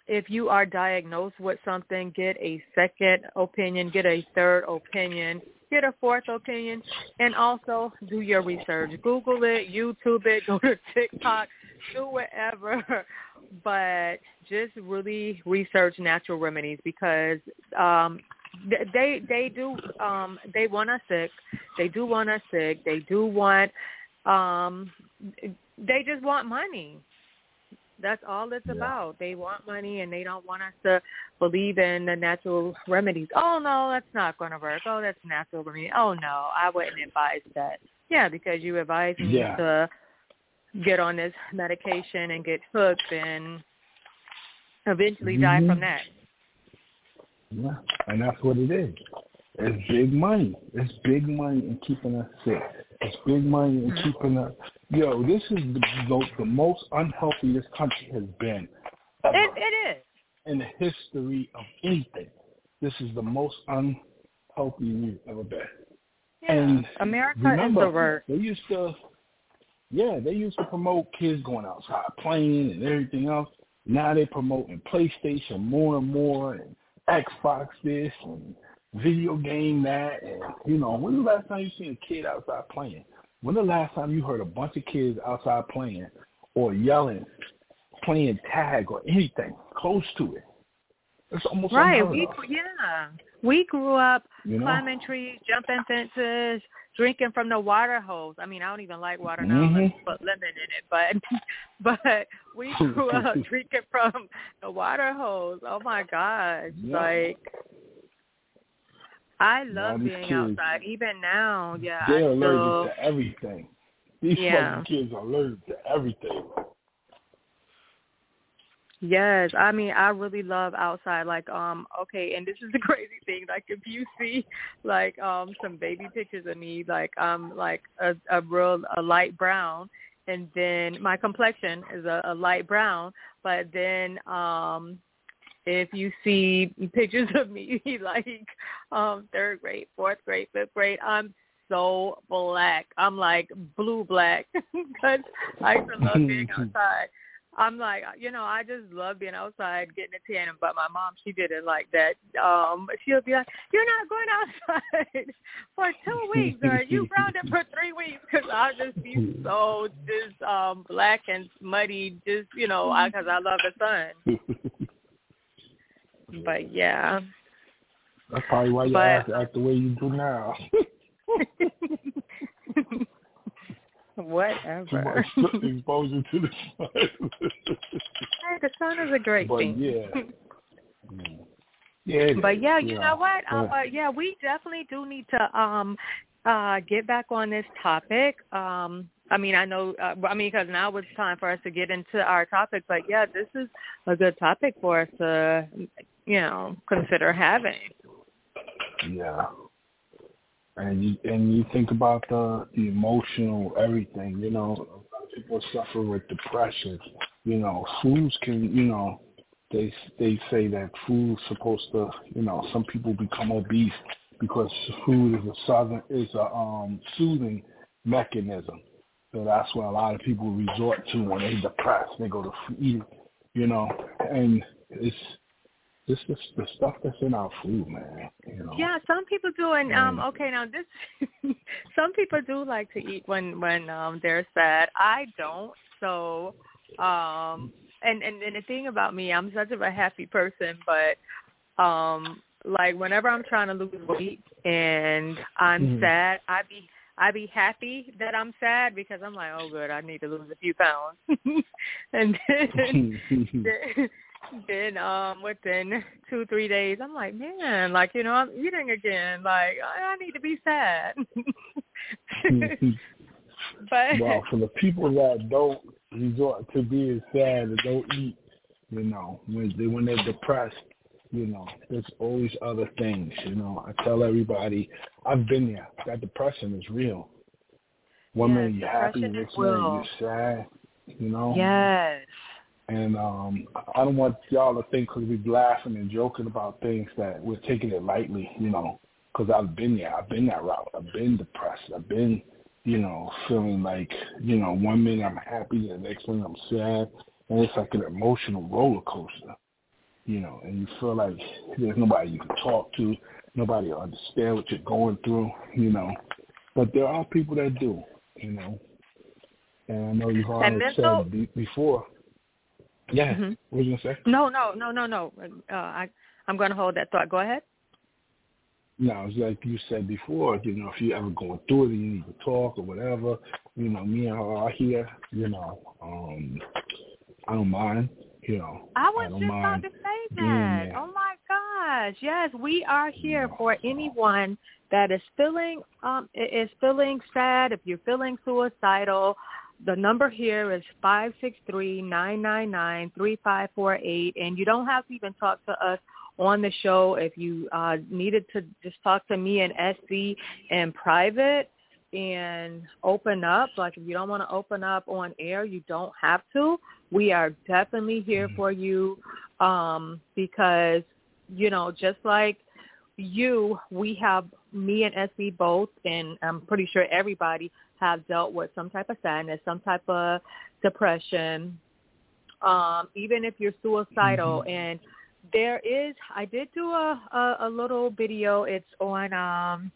B: if you are diagnosed with something, get a second opinion, get a third opinion get a fourth opinion, and also do your research. Google it, YouTube it, go to TikTok, do whatever. But just really research natural remedies because um, they they do um, they want us sick. They do want us sick. They do want um, they just want money. That's all it's yeah. about. They want money and they don't want us to believe in the natural remedies. Oh no, that's not going to work. Oh, that's natural remedy. Oh no, I wouldn't advise that. Yeah, because you advise me yeah. to get on this medication and get hooked and eventually mm-hmm. die from that.
C: Yeah, and that's what it is. It's big money. It's big money in keeping us sick. It's big money in mm-hmm. keeping up. Yo, this is the, the, the most unhealthy this country has been.
B: It, it is.
C: In the history of anything. This is the most unhealthy we've ever been.
B: Yeah.
C: And
B: America
C: remember,
B: is the worst.
C: They used to, yeah, they used to promote kids going outside playing and everything else. Now they're promoting PlayStation more and more and Xbox this and video game that. And, you know, when the last time you seen a kid outside playing? When the last time you heard a bunch of kids outside playing or yelling, playing tag or anything close to it? It's almost
B: right. We
C: of.
B: yeah, we grew up
C: You know?
B: climbing trees, jumping fences, drinking from the water hose. I mean, I don't even like water now
C: Mhm.
B: you put lemon in it, but but we grew up drinking from the water hose. Oh my gosh,
C: Yeah.
B: like. I love being
C: kids,
B: outside. Even now, yeah, I
C: They're
B: still
C: allergic to everything. These
B: Yeah.
C: fucking kids are allergic to everything.
B: Yes, I mean I really love outside. Like um okay, and this is the crazy thing. Like if you see like um some baby pictures of me, like um like a a real a light brown, and then my complexion is a, a light brown. But then um if you see pictures of me like um third grade, fourth grade, fifth grade, I'm so black. I'm like blue black because I used to love being outside. I'm like, you know, I just love being outside, getting a tan. But my mom, she didn't like that. Um, she'll be like, "You're not going outside for two weeks, or you grounded for three weeks," because I'll just be so just um black and muddy, just you know, because I love the sun. But yeah,
C: That's probably why you act, act the way you do now. Too
B: whatever.
C: much exposure to the sun.
B: Hey, the sun is a great
C: but
B: thing.
C: yeah. Mm. Yeah.
B: But yeah, you
C: know.
B: know what? Uh, but yeah, we definitely do need to um uh get back on this topic. Um I mean, I know uh, I mean because now it's time for us to get into our topic, but yeah, this is a good topic for us to you know, consider having.
C: Yeah. And you and you think about the the emotional everything, you know, people suffer with depression. You know, foods can, you know, they they say that food's supposed to, you know, some people become obese because food is a southern is a um soothing mechanism. So that's what a lot of people resort to when they're depressed. They go to eat, you know, and it's this is the stuff that's in our food, man. You know.
B: Yeah, some people do and um
C: Mm.
B: okay, now this some people do like to eat when when um they're sad. I don't. So um and and, and the thing about me, I'm such of a happy person, but um like whenever I'm trying to lose weight and I'm
C: Mhm.
B: sad, I be I be happy that I'm sad because I'm like, oh good, I need to lose a few pounds, and then then, then um within two three days i'm like man like you know i'm eating again like i, I need to be sad but
C: well, for the people that don't resort to being sad and don't eat, you know, when they when they're depressed, you know, there's always other things. You know, I tell everybody, I've been there. That depression is real. One
B: Yes,
C: minute you're happy, next minute you're sad. You know.
B: yes
C: And um, I don't want y'all to think because we're laughing and joking about things that we're taking it lightly, you know, because I've been there. I've been that route. I've been depressed. I've been, you know, feeling like, you know, one minute I'm happy, and the next minute I'm sad. And it's like an emotional roller coaster, you know, and you feel like there's nobody you can talk to, nobody will understand what you're going through, you know. But there are people that do, you know. And I know you've already said be- before. Yeah.
B: Mhm.
C: What was you gonna say?
B: no no no no no uh i i'm going to hold that thought go ahead
C: No, it's like you said before. You know, if you ever going through it and you need to talk or whatever, you know, me and her are here. You know, um, I don't mind. You know,
B: i was
C: don't
B: just about to say that oh my gosh yes we are here for anyone that is feeling um is feeling sad if you're feeling suicidal the number here is five six three nine nine nine three five four eight and you don't have to even talk to us on the show if you uh needed to just talk to me and SC in private and open up. Like if you don't want to open up on air you don't have to. We are definitely here for you um because you know just like you, we have me and SC both, and I'm pretty sure everybody have dealt with some type of sadness, some type of depression, um, even if you're suicidal. Mm-hmm. And there is, I did do a, a, a little video. It's on um,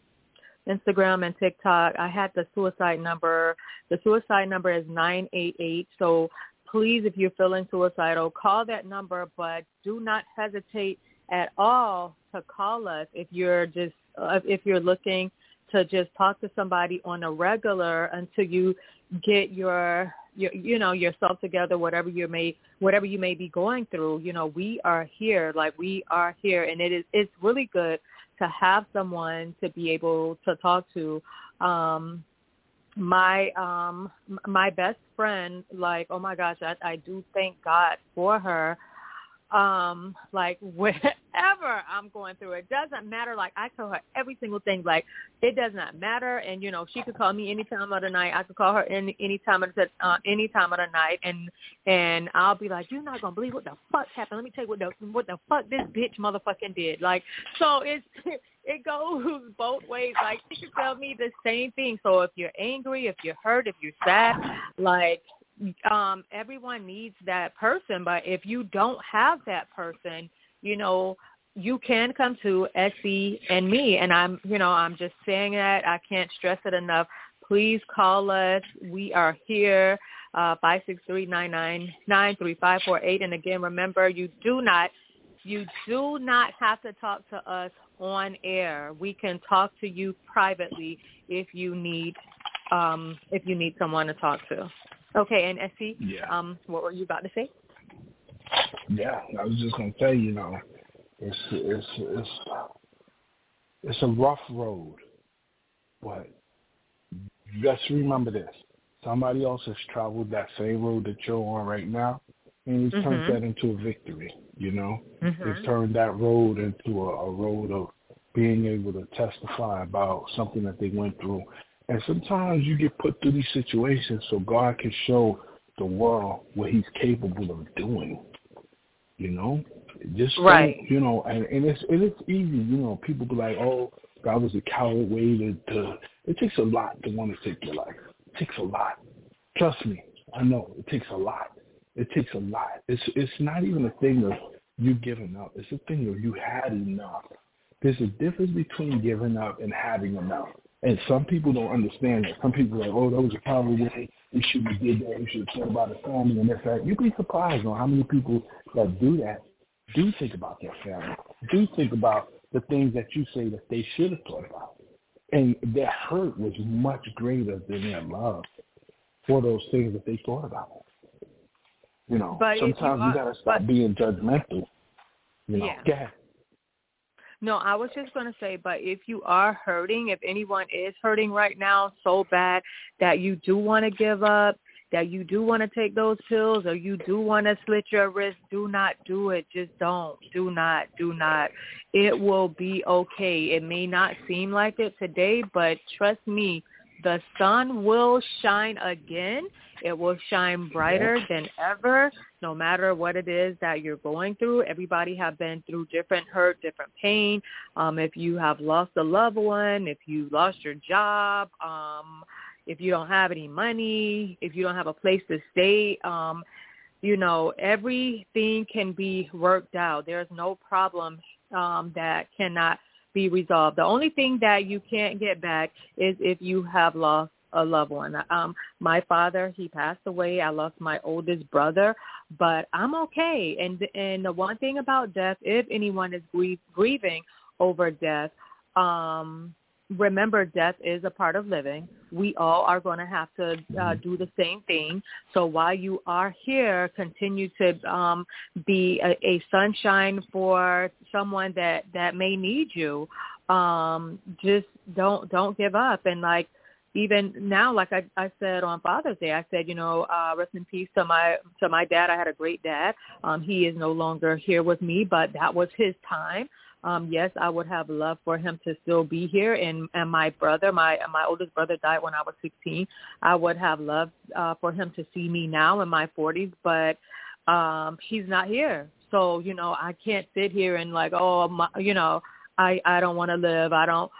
B: Instagram and TikTok. I had the suicide number. The suicide number is 988. So please, if you're feeling suicidal, call that number, but do not hesitate at all to call us if you're just uh, if you're looking to just talk to somebody on a regular until you get your your you know yourself together whatever you may whatever you may be going through. You know we are here like we are here. And it is it's really good to have someone to be able to talk to. Um my um my best friend like oh my gosh i i do thank god for her um like whatever i'm going through it doesn't matter. Like i tell her every single thing. Like it does not matter. And you know she could call me any time of the night. I could call her any any time of the uh any time of the night. And and i'll be like you're not gonna believe what the fuck happened. Let me tell you what the what the fuck this bitch motherfucking did. Like so it's it goes both ways. Like she could tell me the same thing. So if you're angry if you're hurt if you're sad like um everyone needs that person but if you don't have that person you know you can come to SC and me. And I'm you know I'm just saying that. I can't stress it enough. Please call us. We are here uh five six three nine nine nine three five four eight. And again remember you do not you do not have to talk to us on air. We can talk to you privately if you need um if you need someone to talk to Okay, and SC,
C: yeah.
B: um, what were you about to say?
C: Yeah, I was just gonna you, you know, it's it's it's it's a rough road, but just remember this: somebody else has traveled that same road that you're on right now, and he's mm-hmm. turned that into a victory. You know,
B: mm-hmm.
C: he's turned that road into a, a road of being able to testify about something that they went through and sometimes you get put through these situations so God can show the world what he's capable of doing. You know? Just
B: right.
C: you know, and, and it's and it's easy, you know, people be like, Oh, God was a coward way to, to it takes a lot to want to take your life. It takes a lot. Trust me. I know. It takes a lot. It takes a lot. It's it's not even a thing of you giving up. It's a thing of you had enough. There's a difference between giving up and having enough. And some people don't understand that. Some people are like, oh, that was a power way. You shouldn't have did that. You should have thought about the family and that fact. You'd be surprised on how many people that do that do think about their family, do think about the things that you say that they should have thought about. And their hurt was much greater than their love for those things that they thought about. You know,
B: but
C: sometimes you,
B: you
C: got to stop
B: but,
C: being judgmental. You know,
B: yeah. No, I was just going to say, but if you are hurting, if anyone is hurting right now so bad that you do want to give up, that you do want to take those pills or you do want to slit your wrist, do not do it. Just don't. Do not. Do not. It will be okay. It may not seem like it today, but trust me, the sun will shine again. It will shine brighter than ever, no matter what it is that you're going through. Everybody have been through different hurt, different pain. Um, if you have lost a loved one, if you lost your job, um, if you don't have any money, if you don't have a place to stay, um, you know, everything can be worked out. There's no problem um, that cannot be resolved. The only thing that you can't get back is if you have lost a loved one. Um, my father, he passed away. I lost my oldest brother, but I'm okay. And and the one thing about death, if anyone is grieving over death, um, remember death is a part of living. We all are going to have to uh, mm-hmm. do the same thing. So while you are here, continue to um, be a, a sunshine for someone that that may need you. Um, just don't don't give up. And like even now, like I, I said on Father's Day, I said, you know, uh, rest in peace to my to my dad. I had a great dad. Um, he is no longer here with me, but that was his time um, yes, I would have loved for him to still be here. And and my brother, my my oldest brother died when I was 16. I would have loved uh, for him to see me now in my 40s, but um, he's not here. So you know, I can't sit here and like, oh, my, you know, I I don't want to live. I don't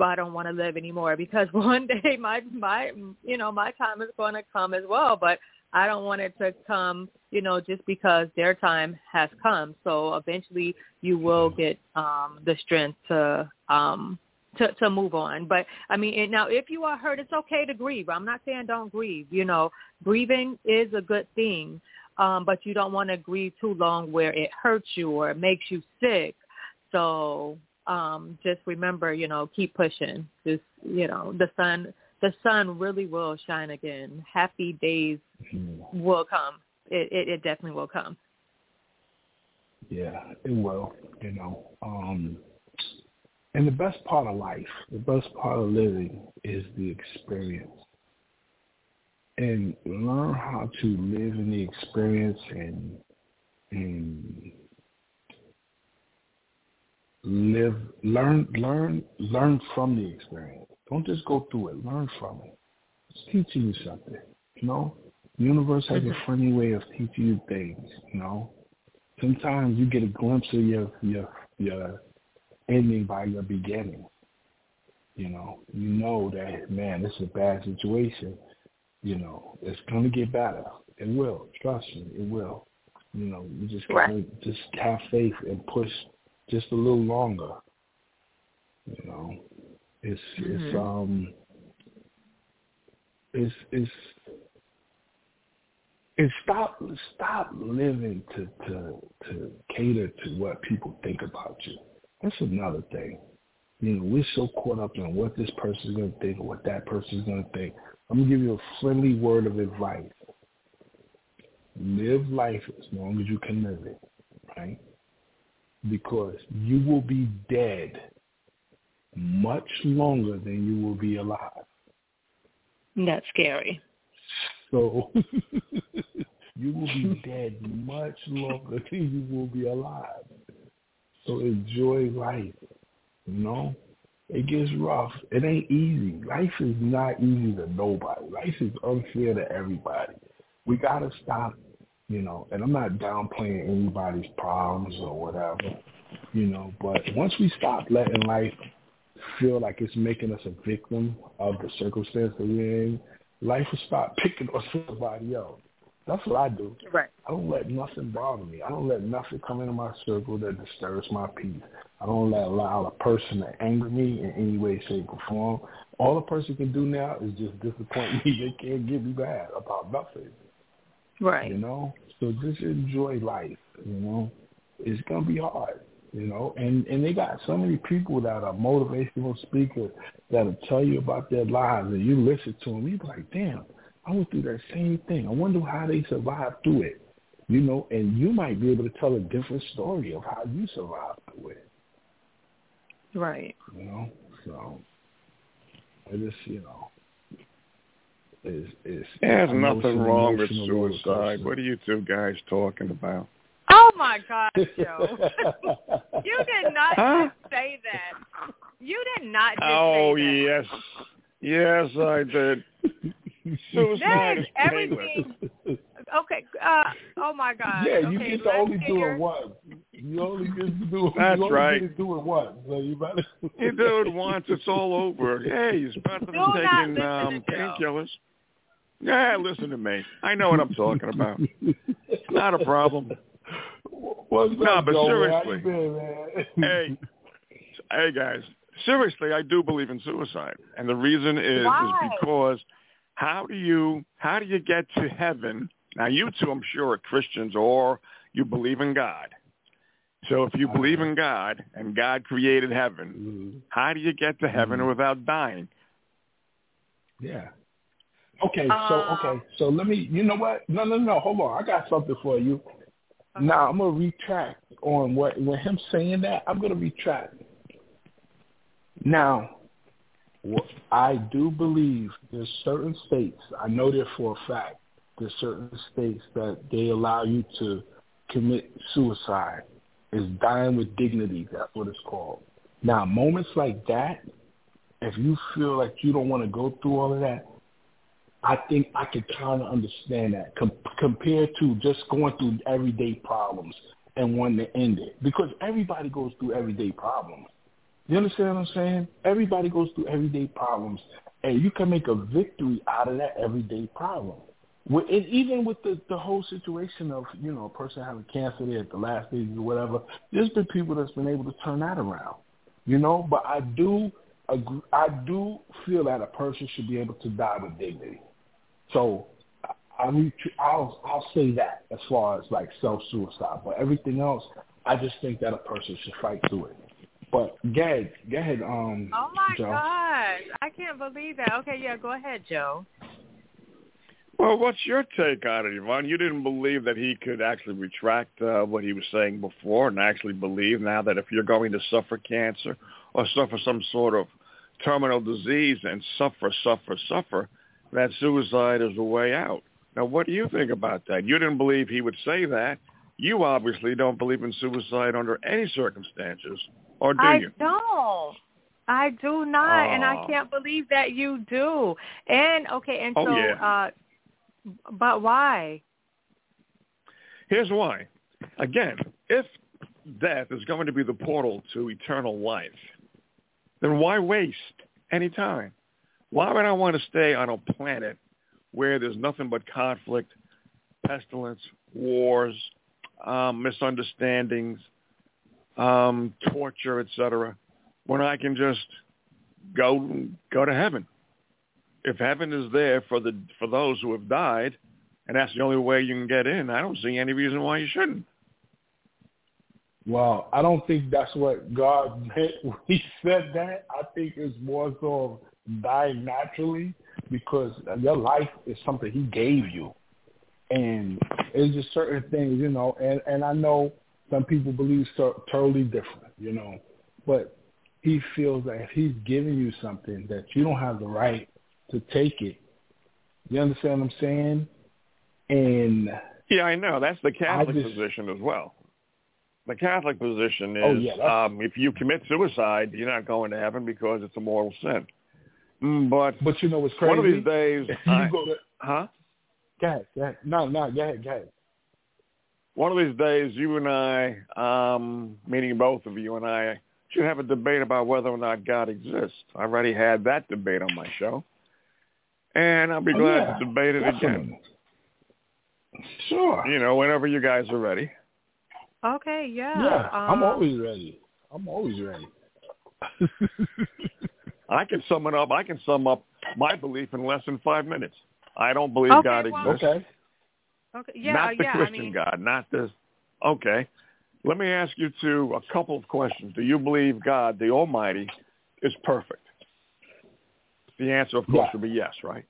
B: I don't want to live anymore because one day my my you know my time is going to come as well. But I don't want it to come, you know, just because their time has come. So eventually you will get um the strength to um to to move on. But I mean, and now if you are hurt, it's okay to grieve. I'm not saying don't grieve. You know, grieving is a good thing, um, but you don't want to grieve too long where it hurts you or it makes you sick. So um, just remember, you know, keep pushing. Just you know, the sun the sun really will shine again. Happy days mm-hmm. will come. It, it it definitely will come.
C: Yeah, it will. You know. Um and the best part of life, the best part of living is the experience. And learn how to live in the experience and and live learn learn learn from the experience. Don't just go through it, learn from it. It's teaching you something. You know? The universe has a mm-hmm. funny way of teaching you things, you know. Sometimes you get a glimpse of your your your ending by your beginning. You know, you know that man, this is a bad situation. You know, it's gonna get better. It will. Trust me, it will. You know, you just gotta right. just have faith and push just a little longer. You know, it's mm-hmm. it's um it's it's and stop stop living to to to cater to what people think about you. That's another thing. You know, we're so caught up in what this person's going to think or what that person's going to think. I'm going to give you a friendly word of advice. Live life as long as you can live it, right? Because you will be dead much longer than you will be alive.
B: That's scary.
C: So you will be dead much longer than you will be alive. So enjoy life. You know, it gets rough. It ain't easy. Life is not easy to nobody. Life is unfair to everybody. We gotta stop. You know, and I'm not downplaying anybody's problems or whatever. You know, but once we stop letting life feel like it's making us a victim of the circumstance that we're in, life will stop picking on somebody else. That's what I do.
B: Right.
C: I don't let nothing bother me. I don't let nothing come into my circle that disturbs my peace. I don't let allow a person to anger me in any way, shape, or form. All a person can do now is just disappoint me. They can't get me bad about nothing.
B: Right.
C: You know? So just enjoy life, you know? It's gonna be hard, you know, and and they got so many people that are motivational speakers that'll tell you about their lives, and you listen to them, you be like, damn, I went through that same thing. I wonder how they survived through it. You know, and you might be able to tell a different story of how you survived through it.
B: Right.
C: You know, so it is, you know, is is.
D: There's nothing wrong with suicide. What are you two guys talking about?
B: Oh my God, Joe! you did not huh? say that. You did not. Just
D: oh
B: say
D: that. yes, yes, I did. Suicide is
B: everything. Okay. Uh, oh my God.
C: Yeah, you
B: okay,
C: get to only do it once. You only get to do it.
D: That's
C: you only
D: right.
C: Get to do it once. So you better.
D: you do it once, it's all over. Hey, it's better than taking um, painkillers. Yeah, listen to me. I know what I'm talking about. It's not a problem.
C: What's
D: no,
C: up,
D: but
C: Joe,
D: seriously.
C: Been,
D: hey, hey guys. Seriously, I do believe in suicide, and the reason is
B: Why?
D: is because how do you how do you get to heaven? Now you two, I'm sure, are Christians or you believe in God. So if you believe in God and God created heaven,
C: mm-hmm.
D: how do you get to heaven
C: mm-hmm.
D: without dying?
C: Yeah. Okay, so
B: uh,
C: okay, so let me. You know what? No, no, no. Hold on. I got something for you. Now I'm gonna retract on what when him saying that. I'm gonna retract. Now, I do believe there's certain states, I know there for a fact, there's certain states that they allow you to commit suicide. It's dying with dignity, that's what it's called. Now, moments like that, if you feel like you don't want to go through all of that, I think I could kind of understand that com- compared to just going through everyday problems and wanting to end it. Because everybody goes through everyday problems. You understand what I'm saying? Everybody goes through everyday problems, and you can make a victory out of that everyday problem. With, and even with the, the whole situation of, you know, a person having cancer at the last stages or whatever, there's been people that's been able to turn that around, you know. But I do agree, I do feel that a person should be able to die with dignity. So I mean, I'll I'll say that as far as like self suicide, but everything else, I just think that a person should fight through it. But go ahead, go ahead, um.
B: Oh my
C: Joe.
B: gosh, I can't believe that. Okay, yeah, go ahead, Joe.
D: Well, what's your take on it, Yvonne? You didn't believe that he could actually retract uh, what he was saying before and actually believe now that if you're going to suffer cancer or suffer some sort of terminal disease and suffer, suffer, suffer, that suicide is the way out. Now, what do you think about that? You didn't believe he would say that. You obviously don't believe in suicide under any circumstances, or do
B: I
D: you?
B: don't. I do not, and I
D: Oh.
B: can't believe that you do. And okay, and
D: Oh,
B: so,
D: yeah.
B: uh, but why?
D: Here's why. Again, if death is going to be the portal to eternal life, then why waste any time? Why would I want to stay on a planet where there's nothing but conflict, pestilence, wars, um, misunderstandings, um, torture, etc., when I can just go go to heaven? If heaven is there for the for those who have died, and that's the only way you can get in, I don't see any reason why you shouldn't.
C: Well, I don't think that's what God meant when He said that. I think it's more so dying naturally because your life is something He gave you, and it's just certain things, you know. And and I know some people believe so, totally different, you know, but He feels that if He's giving you something that you don't have the right to take it. You understand what I'm saying? And
D: Yeah, I know. That's the Catholic
C: just-
D: position as well. The Catholic position is
C: Oh, yeah,
D: um, if you commit suicide, you're not going to heaven because it's a mortal sin. Mm, But
C: but you know what's crazy?
D: one of these days,
C: you
D: I,
C: go to
D: huh?
C: go ahead, go ahead. No, no, go ahead, go ahead.
D: One of these days, you and I, um, meaning both of you and I, should have a debate about whether or not God exists. I already had that debate on my show, and I'll be
C: Oh,
D: glad
C: yeah,
D: to debate it again.
C: Sure.
D: You know, whenever you guys are ready.
B: Okay, yeah.
C: Yeah, I'm
B: um,
C: always ready. I'm always ready.
D: I can sum it up. I can sum up my belief in less than five minutes. I don't believe
B: Okay,
D: God
B: well-
D: exists.
C: okay.
B: Okay, yeah,
D: not the
B: yeah.
D: Christian
B: I mean,
D: God, not this. Okay. Let me ask you two a couple of questions. Do you believe God, the Almighty, is perfect? The answer, of course,
C: Yeah.
D: would be yes, right?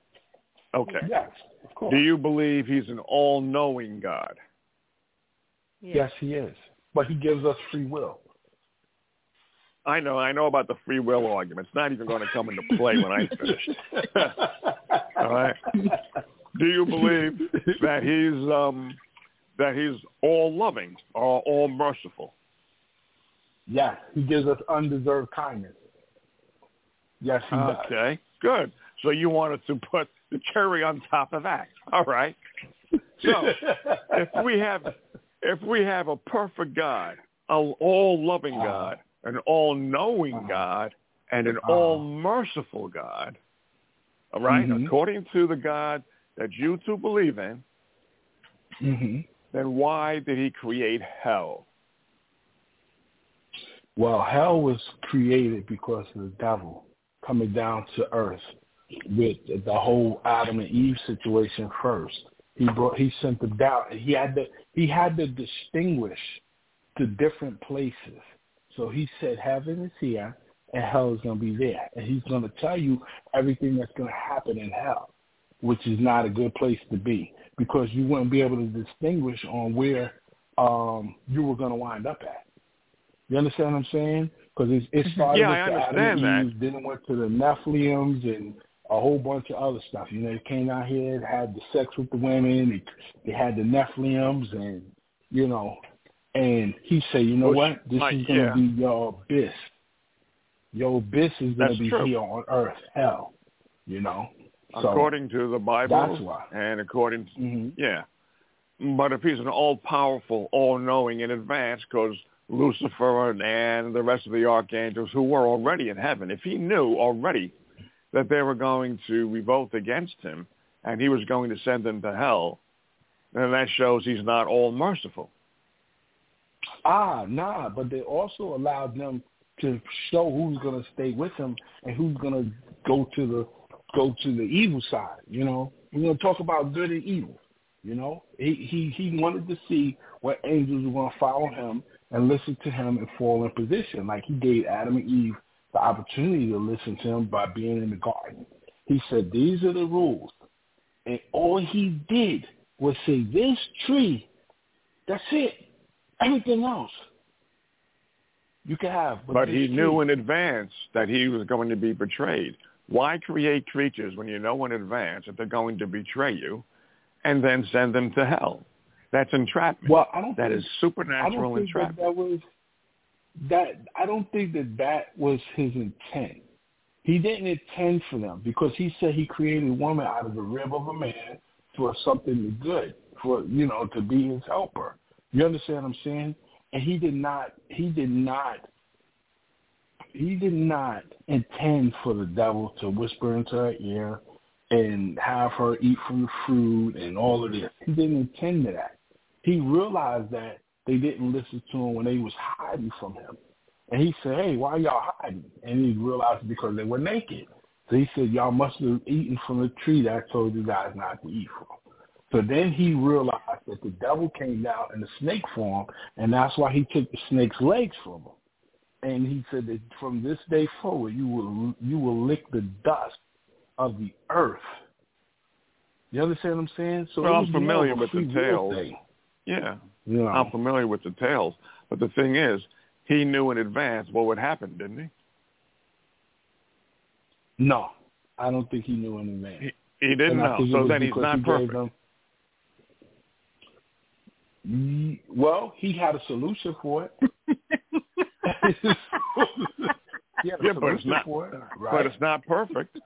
D: Okay.
C: Yes, of course.
D: Do you believe he's an all-knowing God?
B: yeah.
C: Yes, he is. But he gives us free will.
D: I know. I know about the free will argument. It's not even going to come into play when I finish. All right. Do you believe that he's um, that he's all loving or all merciful?
C: Yes, he gives us undeserved kindness. Yes, he does.
D: Okay, good. So you wanted to put the cherry on top of that. All right. So if we have if we have a perfect God, an all-loving
C: Uh-huh.
D: God, an all-knowing
C: Uh-huh.
D: God, and an
C: Uh-huh.
D: all-merciful God, all right?
C: Mhm.
D: according to the God that you two believe in,
C: hmm
D: then why did he create hell?
C: Well, hell was created because of the devil coming down to earth with the whole Adam and Eve situation first. He brought he sent the down. He had to he had to distinguish the different places. So he said heaven is here and hell is going to be there. And he's going to tell you everything that's going to happen in hell, which is not a good place to be because you wouldn't be able to distinguish on where um, you were going to wind up at. You understand what I'm saying? Because it, it started
D: Yeah,
C: with
D: I
C: the Adam and Eve, then it went to the Nephilims and a whole bunch of other stuff. You know, they came out here, had the sex with the women, they, they had the Nephilims, and you know, and he said, you know what? This is going to
D: yeah.
C: be your abyss. Your abyss is going
D: That's
C: to be
D: true.
C: here on earth, hell. You know. So,
D: according to the Bible
C: that's why.
D: and according to
C: hmm
D: Yeah. But if he's an all-powerful, all-knowing in advance, because Lucifer and the rest of the archangels who were already in heaven, if he knew already that they were going to revolt against him and he was going to send them to hell, then that shows he's not all merciful.
C: Ah, nah, but they also allowed them to show who's to stay with him and who's to go to the go to the evil side. You know, we're to talk about good and evil. You know, he he he wanted to see what angels were to follow him and listen to him and fall in position. Like he gave Adam and Eve the opportunity to listen to him by being in the garden. He said, "These are the rules," and all he did was say, "This tree, that's it. Everything else." You could have,
D: but, but he knew in advance that he was going to be betrayed. Why create creatures when you know in advance that they're going to betray you and then send them to hell? That's entrapment.
C: Well, I don't.
D: That
C: think,
D: is supernatural
C: I don't
D: entrapment.
C: That, that was that. I don't think that that was his intent. He didn't intend for them because he said he created woman out of the rib of a man for something good, for you know, to be his helper. You understand what I'm saying? And he did not. He did not he did not intend for the devil to whisper into her ear and have her eat from the fruit and all of this. He didn't intend to that. He realized that they didn't listen to him when they was hiding from him. And he said, hey, why y'all hiding? And he realized because they were naked. So he said, y'all must have eaten from the tree that I told you guys not to eat from. So then he realized that the devil came down in the snake form, and that's why he took the snake's legs from him and he said that from this day forward you will you will lick the dust of the earth. You understand what I'm saying?
D: So well, I'm familiar with the tales. Yeah. I'm familiar with the tales. But the thing is, he knew in advance what would happen, didn't he?
C: No, I don't think he knew in advance.
D: He, he didn't know. So then he's not perfect. Them,
C: well, he had a solution for it.
D: yeah, but it's not. It, right? But it's not perfect.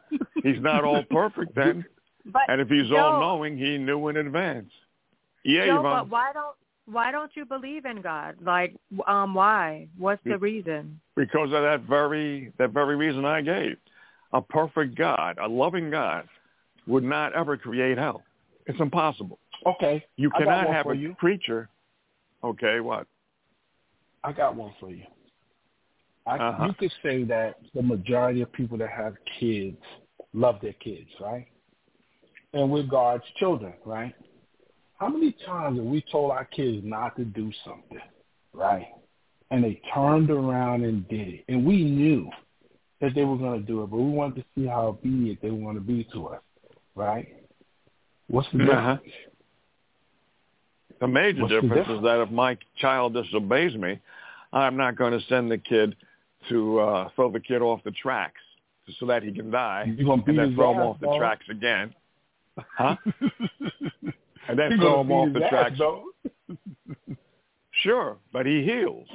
D: He's not all perfect then.
B: But
D: and if he's
B: Joe,
D: all knowing, he knew in advance. Yeah,
B: Joe,
D: Yvonne.
B: but why don't why don't you believe in God? Like, um, why? What's the reason?
D: Because of that very that very reason I gave. A perfect God, a loving God, would not ever create hell. It's impossible.
C: Okay.
D: You cannot have a
C: you.
D: creature. Okay, what?
C: I got one for you. I,
D: uh-huh.
C: You could say that the majority of people that have kids love their kids, right? And with God's children, right? How many times have we told our kids not to do something, right? And they turned around and did it. And we knew that they were going to do it, but we wanted to see how obedient they want to be to us, right? What's the
D: uh-huh. The major
C: What's
D: difference,
C: the
D: is that if my child disobeys me, I'm not going to send the kid to uh, throw the kid off the tracks so that he can die,
C: and
D: then throw him off the tracks again. Huh? and then throw him off the
C: ass,
D: tracks. Sure, but he heals.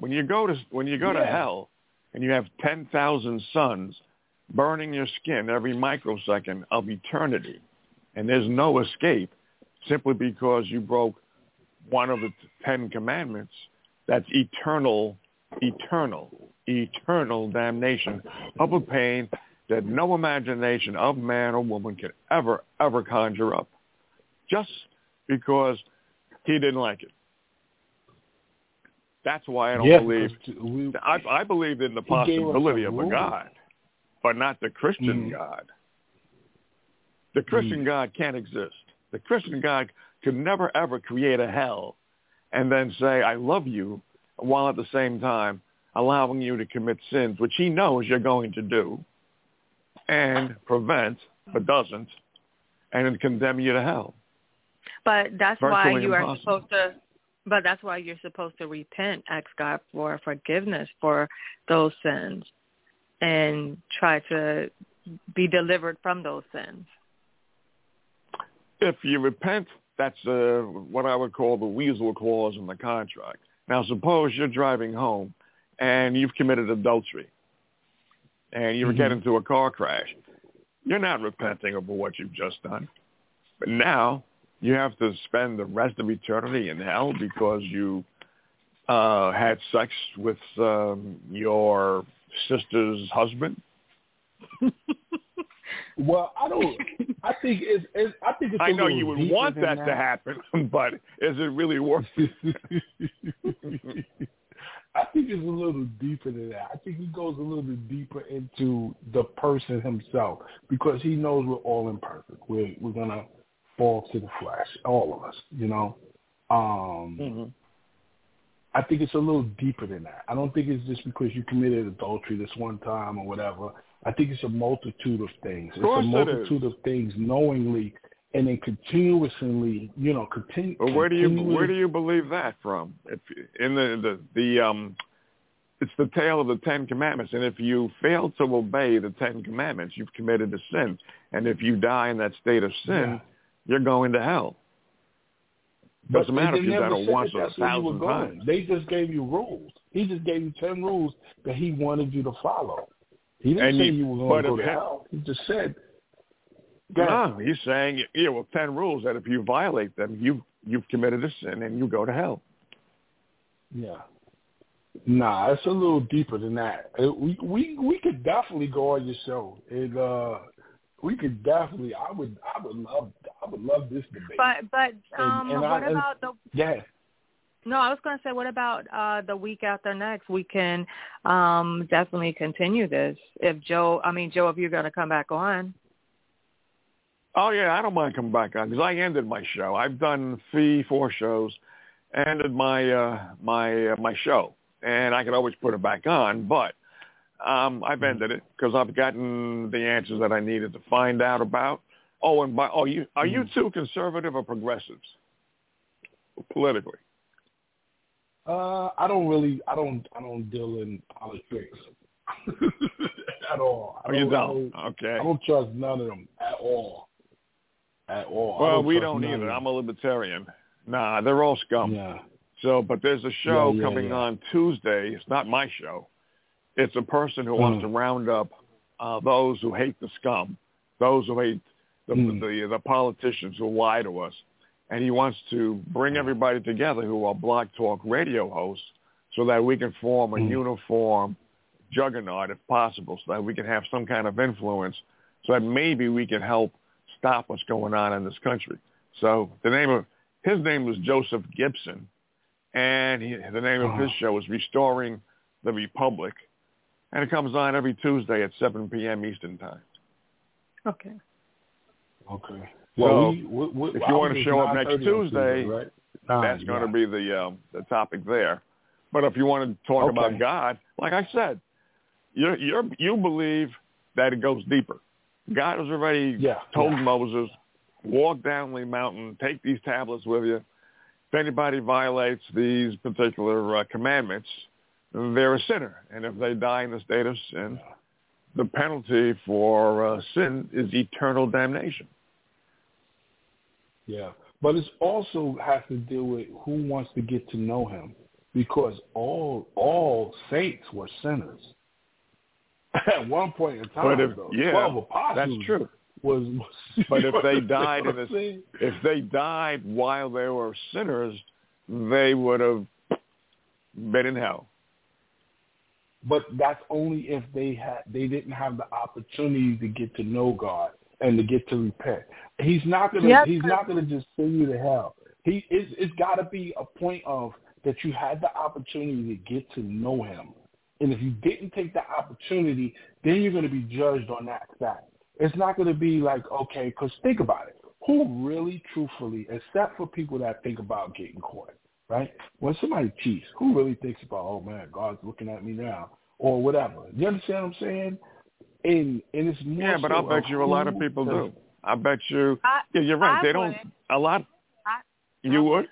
D: When you go to when you go
C: yeah.
D: to hell, and you have ten thousand suns burning your skin every microsecond of eternity, and there's no escape, simply because you broke one of the Ten Commandments, that's eternal, eternal, eternal damnation of a pain that no imagination of man or woman can ever, ever conjure up, just because he didn't like it. That's why I don't
C: yeah,
D: believe.
C: We,
D: I, I believe in the possibility of a God, but not the Christian
C: Mm.
D: God. The Christian
C: Mm.
D: God can't exist. The Christian God could never ever create a hell and then say, I love you, while at the same time allowing you to commit sins, which he knows you're going to do, and prevent, but doesn't, and then condemn you to hell.
B: But that's why
D: Virtually
B: you are supposed to. But that's why you're supposed to repent, ask God for forgiveness for those sins, and try to be delivered from those sins.
D: If you repent, that's uh, what I would call the weasel clause in the contract. Now, suppose you're driving home and you've committed adultery and you
C: Mhm.
D: get into a car crash. You're not repenting over what you've just done. But now you have to spend the rest of eternity in hell because you uh, had sex with um, your sister's husband?
C: well, I don't. I think it's. it's I think it's.
D: I know you would want that,
C: that,
D: to happen, but is it really worth it?
C: I think it's a little deeper than that. I think he goes a little bit deeper into the person himself because he knows we're all imperfect. We're we're gonna fall to the flesh, all of us. You know. Um,
D: mm-hmm.
C: I think it's a little deeper than that. I don't think it's just because you committed adultery this one time or whatever. I think it's a multitude of things.
D: Of
C: it's a
D: it
C: multitude of things knowingly and then continuously, you know, continue.
D: Well, where do you where do you believe that from? If in the the the um, it's the tale of the Ten Commandments, and if you fail to obey the Ten Commandments, you've committed a sin, and if you die in that state of sin,
C: Yeah.
D: you're going to hell. Doesn't
C: But
D: matter if you've
C: never
D: done it once or a
C: that's where you were
D: thousand times.
C: They just gave you rules. He just gave you ten rules that he wanted you to follow. He didn't
D: And
C: say
D: you-
C: you, were going to go to hell. He just said, Go ahead.
D: No, he's saying, yeah, well, ten rules that if you violate them, you you've committed a sin and you go to hell.
C: Yeah. Nah, it's a little deeper than that. Uh, We we we could definitely go on your show. And uh we could definitely I would I would love I would love this debate.
B: But but um,
C: and I-
B: what
C: and-
B: about the?
C: yeah.
B: No, I was going to say, what about uh the week after next? We can um definitely continue this if Joe. I mean, Joe, if you're going to come back on.
D: Oh yeah, I don't mind coming back on because I ended my show. I've done three, four shows, ended my uh, my uh, my show, and I could always put it back on. But um, I've ended it because I've gotten the answers that I needed to find out about. Oh, and by oh, you are you two conservative or progressives politically?
C: Uh I don't really I don't I don't deal in politics at all. I
D: Oh, you
C: I
D: don't? Okay.
C: I don't trust none of them at all. At all.
D: Well, we don't either. I'm a libertarian. Nah, they're all scum.
C: Yeah.
D: So, but there's a show
C: Yeah, yeah,
D: coming
C: yeah.
D: on Tuesday. It's not my show. It's a person who wants
C: Mm.
D: to round up uh, those who hate the scum, those who hate the,
C: Mm.
D: the the politicians who lie to us, and he wants to bring everybody together who are Blog Talk radio hosts, so that we can form a
C: Mm.
D: uniform juggernaut, if possible, so that we can have some kind of influence, so that maybe we can help stop what's going on in this country. So the name of his name was Joseph Gibson, and he, the name of his show is Restoring the Republic, and it comes on every Tuesday at 7 p.m. Eastern Time.
B: Okay.
C: Okay.
D: So,
C: Well, we, we, we,
D: if you wanna show up next
C: 9:30 on
D: Tuesday,
C: right? Nine,
D: That's going to be the um, the topic there. But if you want to talk
C: Okay.
D: about God, like I said, you you you believe that it goes deeper. God has already
C: Yeah,
D: told
C: yeah.
D: Moses, walk down the mountain, take these tablets with you. If anybody violates these particular uh, commandments, they're a sinner. And if they die in the state of sin, the penalty for uh, sin is eternal damnation.
C: Yeah, but it also has to do with who wants to get to know him, because all all saints were sinners. At one point in time,
D: But if-
C: though,
D: yeah,
C: twelve apostles
D: That's true.
C: Was, was
D: But if they died in a- If they died while they were sinners, they would have been in hell.
C: But that's only if they had they didn't have the opportunity to get to know God and to get to repent. He's not gonna
B: Yes,
C: he's not gonna just send you to hell. He it's it's gotta be a point of that you had the opportunity to get to know him. And if you didn't take the opportunity, then you're gonna be judged on that fact. It's not gonna be like, okay, because think about it. Who really truthfully, except for people that think about getting caught, right? When somebody cheats, who really thinks about, oh man, God's looking at me now, or whatever? You understand what I'm saying? And and it's more.
D: Yeah, but
C: so
D: I bet you a lot of people do. I bet you.
B: I,
D: Yeah, you're right.
B: I
D: they don't. A lot.
B: I-
D: You would.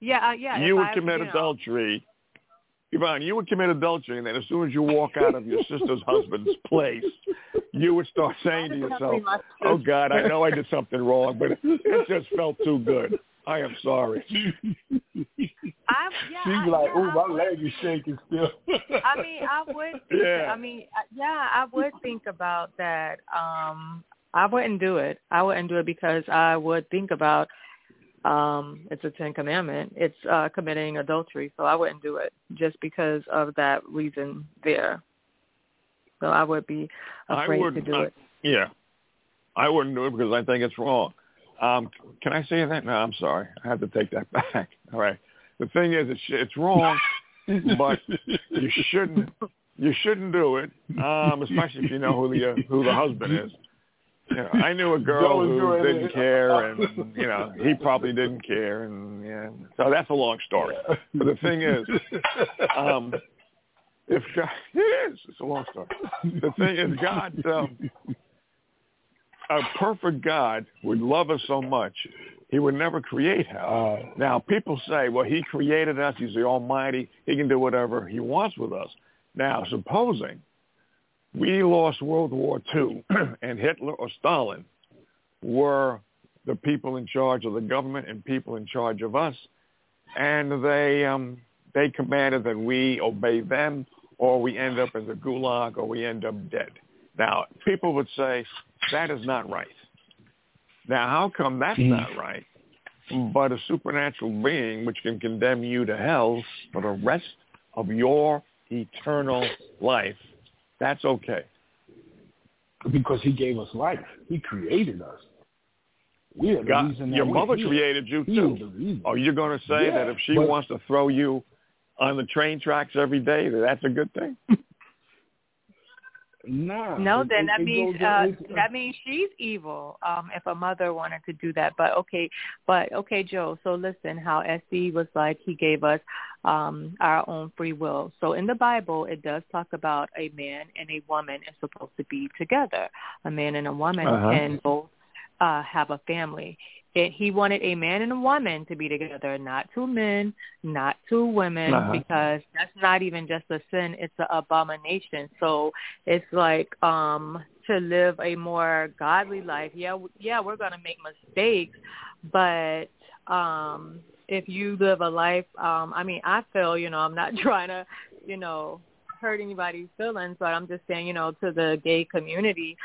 B: Yeah, uh, yeah.
D: you would
B: I,
D: commit
B: you know,
D: adultery. Yvonne, you would commit adultery, and then as soon as you walk out of your sister's husband's place, you would start saying to yourself, "Oh God, I know I did something wrong, but it just felt too good. I am sorry."
B: Yeah,
C: like,
B: yeah,
C: oh, my leg is shaking still.
B: I mean, I would. Think,
D: Yeah.
B: I mean, yeah, I would think about that. Um, I wouldn't do it. I wouldn't do it because I would think about um it's a ten commandment it's uh committing adultery so i wouldn't do it just because of that reason there so i would be afraid to do
D: I,
B: it
D: yeah i wouldn't do it because i think it's wrong um can i say that no i'm sorry i have to take that back all right the thing is it's it's wrong but you shouldn't you shouldn't do it um especially if you know who the uh, who the husband is you know, I knew a girl who didn't care, and you know, he probably didn't care, and yeah. So that's a long story. But the thing is, um, if God, it is, it's a long story. The thing is, God, um, a perfect God would love us so much, He would never create hell.
C: Uh,
D: Now, people say, well, He created us. He's the Almighty. He can do whatever He wants with us. Now, supposing we lost World War II and Hitler or Stalin were the people in charge of the government and people in charge of us, and they um, they commanded that we obey them, or we end up in the gulag, or we end up dead. Now, people would say that is not right. Now, how come that's
C: Mm.
D: not right? But a supernatural being which can condemn you to hell for the rest of your eternal life, that's okay.
C: because he gave us life. He created us. We are
D: God, your mother
C: here.
D: created you too.
C: is the reason.
D: Oh, you're going to say
C: Yeah,
D: that if she wants to throw you on the train tracks every day, that that's a good thing?
C: Nah.
B: No,
C: it-
B: then
C: it-
B: that
C: it
B: means uh, that means she's evil. Um, if a mother wanted to do that, but okay, but okay, Joe. So listen, how SC was like he gave us um our own free will. So in the Bible, it does talk about a man and a woman is supposed to be together. A man and a woman
D: Uh-huh.
B: can both uh have a family. It, he wanted a man and a woman to be together, not two men, not two women,
D: Uh-huh.
B: because that's not even just a sin; it's an abomination. So it's like um to live a more godly life. Yeah, yeah, we're gonna make mistakes, but um if you live a life, um I mean, I feel you know I'm not trying to you know hurt anybody's feelings, but I'm just saying you know to the gay community.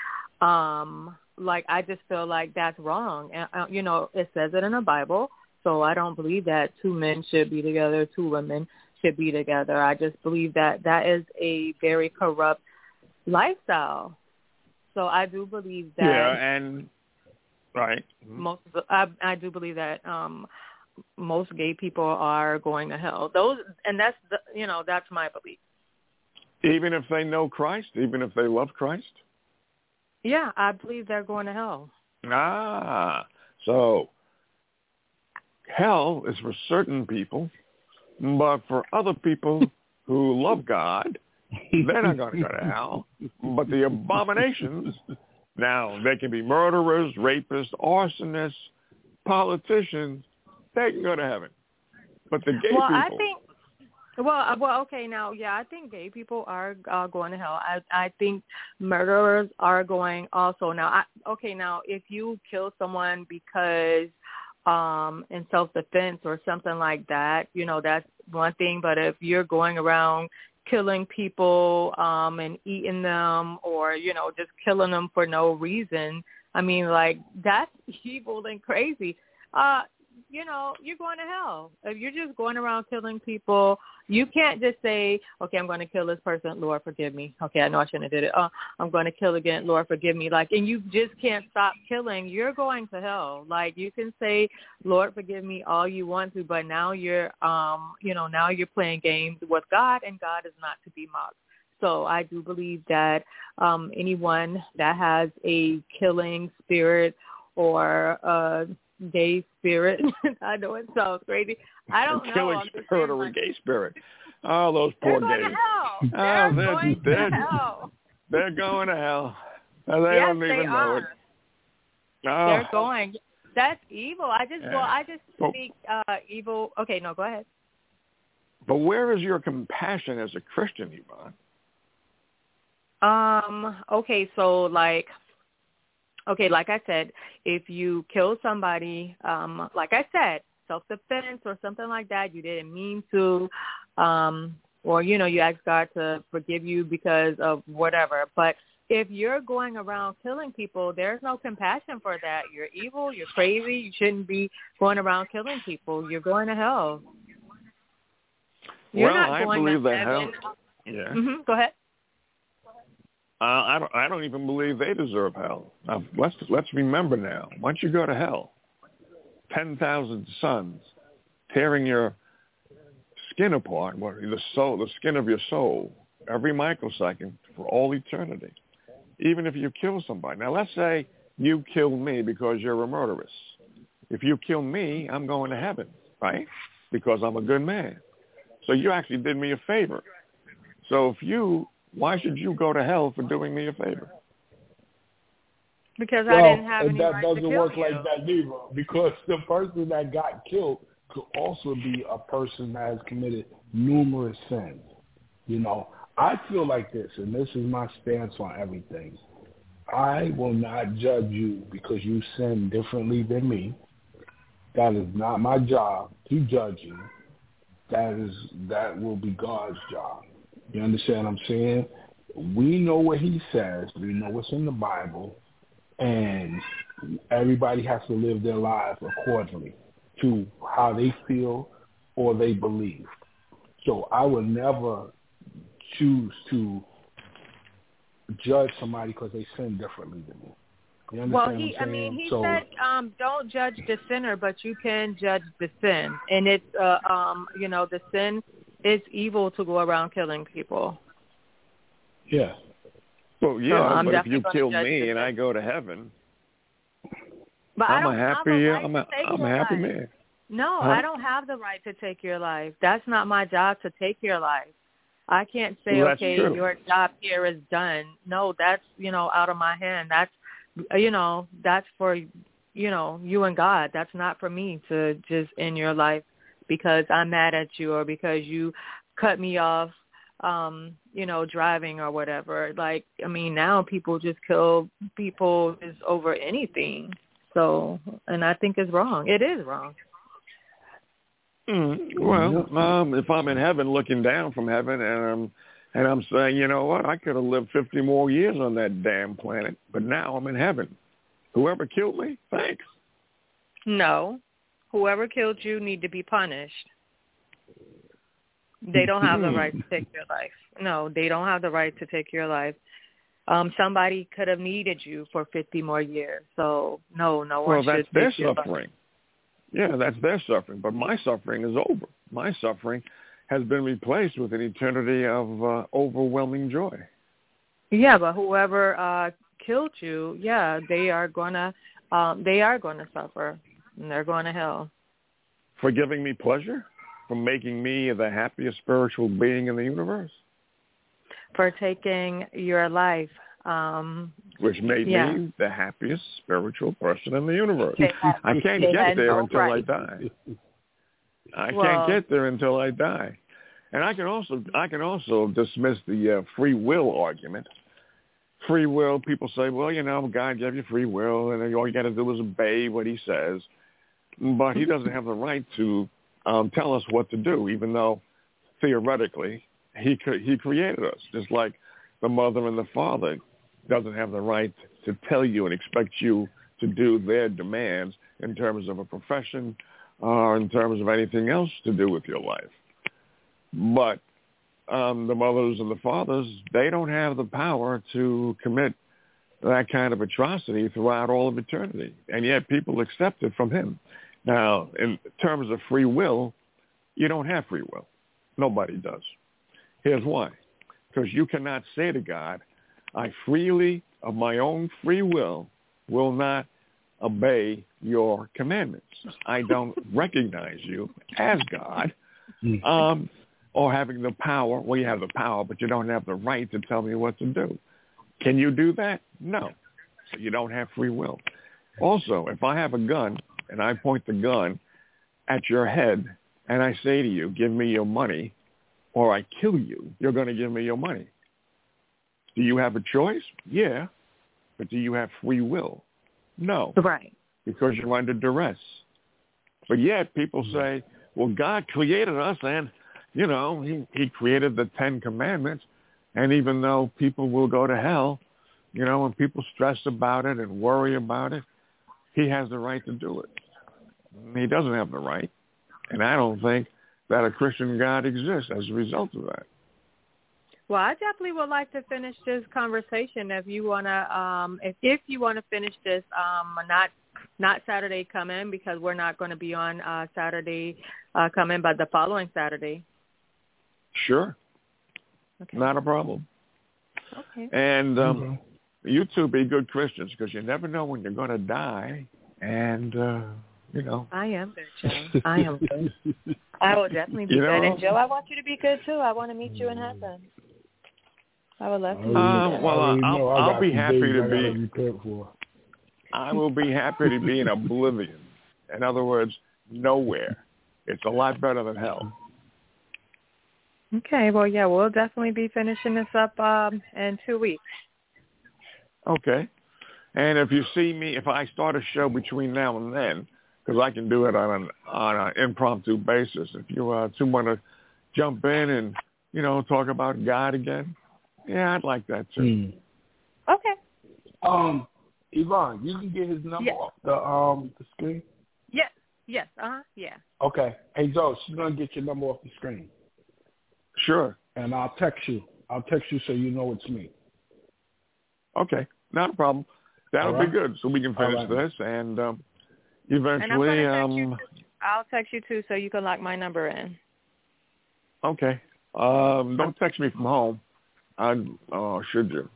B: um like I just feel like that's wrong. And uh, you know, it says it in the Bible, so I don't believe that two men should be together, two women should be together. I just believe that that is a very corrupt lifestyle. So I do believe that
D: yeah, and right.
B: most of the, I I do believe that um most gay people are going to hell. Those and that's the, you know, that's my belief.
D: Even if they know Christ, even if they love Christ.
B: Yeah, I believe they're going to hell.
D: Ah, so hell is for certain people, but for other people who love God, they're not going to go to hell. But the abominations, now they can be murderers, rapists, arsonists, politicians, they can go to heaven. But the gay
B: well,
D: people,
B: I think. Well, uh, well, okay. Now, yeah, I think gay people are uh, going to hell. I I think murderers are going also. Now, I, okay. Now, if you kill someone because um in self defense or something like that, you know, that's one thing. But if you're going around killing people um and eating them or you know just killing them for no reason i mean like that's evil and crazy uh you know you're going to hell. If you're just going around killing people you can't just say okay i'm going to kill this person. Lord forgive me. Okay i know i shouldn't have did it. Uh i'm going to kill again. Lord forgive me. Like and you just can't stop killing. You're going to hell. Like you can say lord forgive me all you want to but now you're um you know now you're playing games with god and god is not to be mocked. So I do believe that um, anyone that has a killing spirit or a gay spirit, I know it sounds crazy. I don't know.
D: killing
B: I'm just
D: spirit or
B: like,
D: gay spirit. Oh, those
B: they're
D: poor
B: going
D: gays.
B: to hell.
D: Oh,
B: They're
D: they're
B: going
D: dead.
B: to hell.
D: They're going to hell. They
B: yes,
D: don't
B: they
D: even know
B: are.
D: it.
B: They're
D: Oh.
B: going. That's evil. I just well, I just
D: Well-
B: speak uh evil. Okay, no, go ahead.
D: But where is your compassion as a Christian, Yvonne?
B: Um, okay, so like okay, like I said, if you kill somebody, um, like I said, self defense or something like that, you didn't mean to, um, or you know, you ask God to forgive you because of whatever. But if you're going around killing people, there's no compassion for that. You're evil. You're crazy. You shouldn't be going around killing people. You're going to hell. You're
D: well,
B: not
D: I
B: going
D: believe
B: to
D: that
B: heaven.
D: hell. Yeah.
B: hmm Go ahead.
D: Uh, I don't. I don't even believe they deserve hell. Now, let's let's remember now. Once you go to hell, ten thousand suns tearing your skin apart, the soul, the skin of your soul, every microsecond for all eternity. Even if you kill somebody. Now, let's say you kill me because you're a murderess. If you kill me, I'm going to heaven, right? Because I'm a good man. So you actually did me a favor. So if you, why should you go to hell for doing me a favor?
B: Because
C: well,
B: I didn't have
C: and
B: any
C: that
B: right
C: doesn't
B: to kill
C: work
B: you.
C: like that neither. Because the person that got killed could also be a person that has committed numerous sins. You know, I feel like this, and this is my stance on everything. I will not judge you because you sin differently than me. That is not my job to judge you. That is that will be God's job. You understand what I'm saying? We know what he says. We know what's in the Bible. And everybody has to live their lives accordingly to how they feel or they believe. So I would never choose to judge somebody because they sin differently than me. You understand
B: Well, he,
C: I'm
B: mean, he
C: so,
B: said, um, "Don't judge the sinner, but you can judge the sin." And it's, uh, um, you know, the sin is evil to go around killing people.
C: yeah.
D: Well, yeah,
B: I'm
D: but if you kill me and I go to heaven,
B: But I
D: I'm
B: don't
D: a
B: have
D: happy,
B: a right
D: I'm a,
B: to take
D: I'm a happy
B: life.
D: man.
B: No,
D: Huh?
B: I don't have the right to take your life. That's not my job to take your life. I can't say,
D: Well,
B: okay,
D: true.
B: your job here is done. No, that's you know out of my hand. That's you know that's for you know you and God. That's not for me to just end your life because I'm mad at you or because you cut me off um you know driving or whatever. Like i mean now people just kill people just over anything. So and i think it's wrong. It is wrong.
D: Mm, well, um, if I'm in heaven looking down from heaven and I'm and I'm saying, you know what, I could have lived 50 more years on that damn planet, but now I'm in heaven. Whoever killed me, thanks.
B: no whoever killed you need to be punished they don't have the right to take your life no they don't have the right to take your life um somebody could have needed you for 50 more years so no no one
D: Well,
B: should
D: that's their suffering. Yeah, that's their suffering. But my suffering is over. My suffering has been replaced with an eternity of uh, overwhelming joy.
B: Yeah, but whoever uh killed you, yeah, they are gonna um they are gonna suffer and they're going to hell.
D: For giving me pleasure? For making me the happiest spiritual being in the universe?
B: For taking your life. Um
D: Which made
B: Yeah.
D: me the happiest spiritual person in the universe.
B: They had-
D: I can't get there
B: no
D: until I die. I
B: Well-
D: can't get there until I die. And I can also I can also dismiss the uh, free will argument. Free will, people say, well, you know, God gave you free will, and all you got to do is obey what He says. But He doesn't have the right to um, tell us what to do, even though theoretically He He created us, just like the mother and the father doesn't have the right to tell you and expect you to do their demands in terms of a profession or in terms of anything else to do with your life. But um, the mothers and the fathers, they don't have the power to commit that kind of atrocity throughout all of eternity. And yet people accept it from him. Now, in terms of free will, you don't have free will. Nobody does. Here's why. Because you cannot say to God, I freely, of my own free will, will not obey your commandments. I don't recognize you as God um, or having the power. Well, you have the power, but you don't have the right to tell me what to do. Can you do that? No. So you don't have free will. Also, if I have a gun and I point the gun at your head and I say to you, give me your money or I kill you, you're going to give me your money. Do you have a choice? Yeah. But do you have free will? No
B: right.
D: because you're under duress. But yet people hmm. say, well, God created us and, you know, he, he created the Ten Commandments. And even though people will go to hell you know, when people stress about it and worry about it, he has the right to do it. He doesn't have the right. And I don't think that a Christian God exists as a result of that.
B: Well, I definitely would like to finish this conversation if you wanna um if if you wanna finish this um not not Saturday coming because we're not going to be on uh Saturday uh coming but the following Saturday.
D: Sure.
B: Okay.
D: Not a problem.
B: Okay.
D: And um
C: Mhm.
D: You two be good Christians because you never know when you're going to die and uh you know
B: I am good, Joe. I am good. I will definitely be
D: You
B: good.
D: know-
B: And Joe, I want you to be good too. I want to meet you in heaven. I would love to.
C: I
B: meet
C: already-
D: Uh,
B: you.
C: I
D: well,
C: already
D: I'll-
C: know I
D: I'll be happy to be-
C: repent for.
D: I will be happy to be in oblivion. In other words, nowhere. It's a lot better than hell.
B: Okay. Well, yeah, we'll definitely be finishing this up um in two weeks.
D: Okay. And if you see me, if I start a show between now and then, because I can do it on an on an impromptu basis. If you uh, two want to jump in and you know talk about God again, yeah, I'd like that too.
C: Hmm.
B: Okay.
C: Um, Yvonne, you can get his number
B: Yeah.
C: off the um the screen.
B: Yes. Yes. Uh huh. Yeah.
C: Okay. Hey Zoe, she's gonna get your number off the screen,
D: Sure.
C: and I'll text you. I'll text you so you know it's me.
D: Okay. Not a problem. That'll
C: All right.
D: be good. So we can finish
C: right.
D: this and um,
B: And I'm
D: eventually.
B: gonna text
D: um.
B: I'll text you too, so you can lock my number in.
D: Okay. Um, don't text me from home. I oh, should you?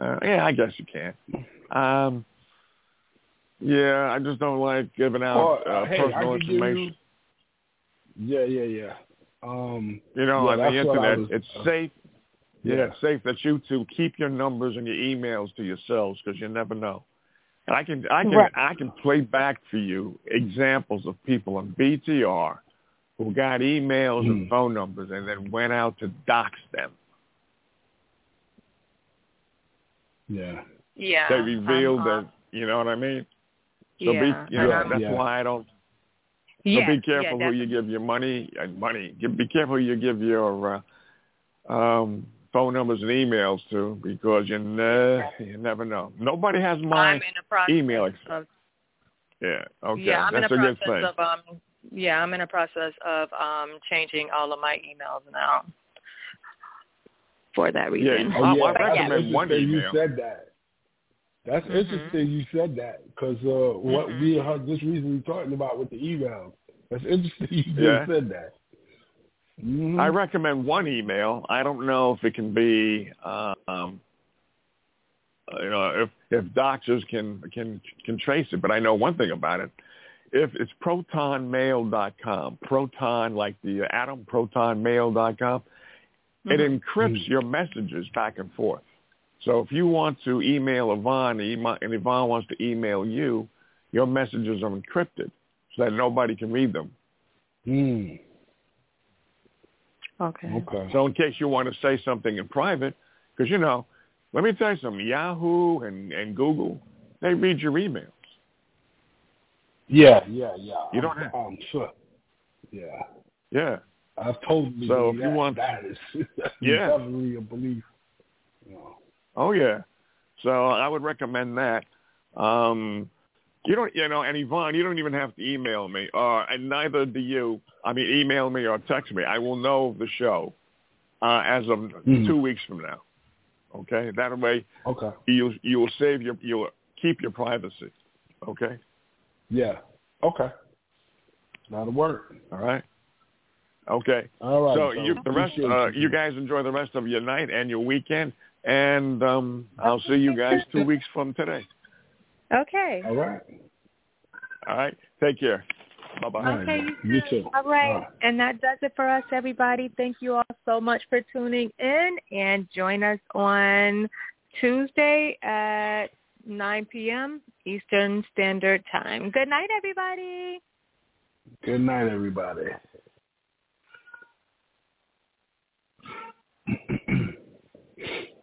D: Uh, yeah, I guess you can. Um, yeah, I just don't like giving out
C: Or,
D: uh,
C: hey,
D: personal information.
C: you. Yeah, yeah, yeah. Um,
D: You know,
C: Yeah,
D: on the
C: that's what I
D: internet,
C: was-
D: it's
C: uh,
D: safe. Yeah,
C: yeah.
D: it's safe that you two keep your numbers and your emails to yourselves because you never know. And I can, I can,
B: Right.
D: I can play back for you examples of people on BTR who got emails and
C: Hmm.
D: phone numbers and then went out to dox them.
C: yeah.
B: Yeah.
D: They revealed
B: um,
D: that, you know what I mean? So
B: yeah.
D: be, you know,
C: Yeah,
D: that's
C: yeah.
D: why I don't. So
B: yeah,
D: be careful
B: yeah,
D: who you give your money and money. Be careful who you give your uh, um, phone numbers and emails to because you ne- you never know. Nobody has
B: I'm
D: my
B: in the process
D: email. ex-
B: of
D: Yeah. Okay.
B: yeah, I'm
D: That's
B: in
D: a
B: the
D: good
B: process
D: thing.
B: of um yeah, I'm in a process of um changing all of my emails now for that reason.
D: Oh,
C: yeah,
D: I
C: that's
D: recommend one
C: interesting
D: email.
C: You said that. That's
B: Mhm.
C: interesting. You said that because uh, what
B: Mhm.
C: we are just recently talking about with the emails. That's interesting. You just
D: Yeah.
C: said that. Mhm.
D: I recommend one email. I don't know if it can be, um, you know, if if doctors can can can trace it. But I know one thing about it. If it's protonmail.com, proton like the atom, protonmail.com, it
B: Mhm.
D: encrypts your messages back and forth. So if you want to email Yvonne and Yvonne wants to email you, your messages are encrypted so that nobody can read them.
C: Mm.
B: Okay.
C: Okay.
D: So in case you want to say something in private, because you know, let me tell you something, Yahoo and, and Google, they read your emails.
C: Yeah, yeah, yeah.
D: You don't
C: I'm,
D: have-
C: I'm sure. Yeah.
D: Yeah.
C: I've totally
D: So
C: believe
D: if you want-
C: that is that's
D: Yeah.
C: definitely a belief. You know.
D: Oh yeah. So I would recommend that. Um you don't you know, and Yvonne, you don't even have to email me. Or and neither do you. I mean email me or text me. I will know the show uh as of
C: Mhm.
D: two weeks from now. Okay? That way
C: Okay.
D: you you will save your you'll keep your privacy. Okay?
C: Yeah. Okay. Not a word.
D: All right? Okay.
C: All right.
D: so you the rest uh you guys enjoy the rest of your night and your weekend and um I'll see you guys two weeks from today.
B: Okay.
C: All right.
D: All right. Take care.
C: Bye-bye.
B: Okay, you too.
C: you too.
B: All right.
C: All right.
B: And that does it for us, everybody. Thank you all so much for tuning in and join us on Tuesday at 9 p.m. Eastern Standard Time. Good night, everybody.
C: Good night, everybody.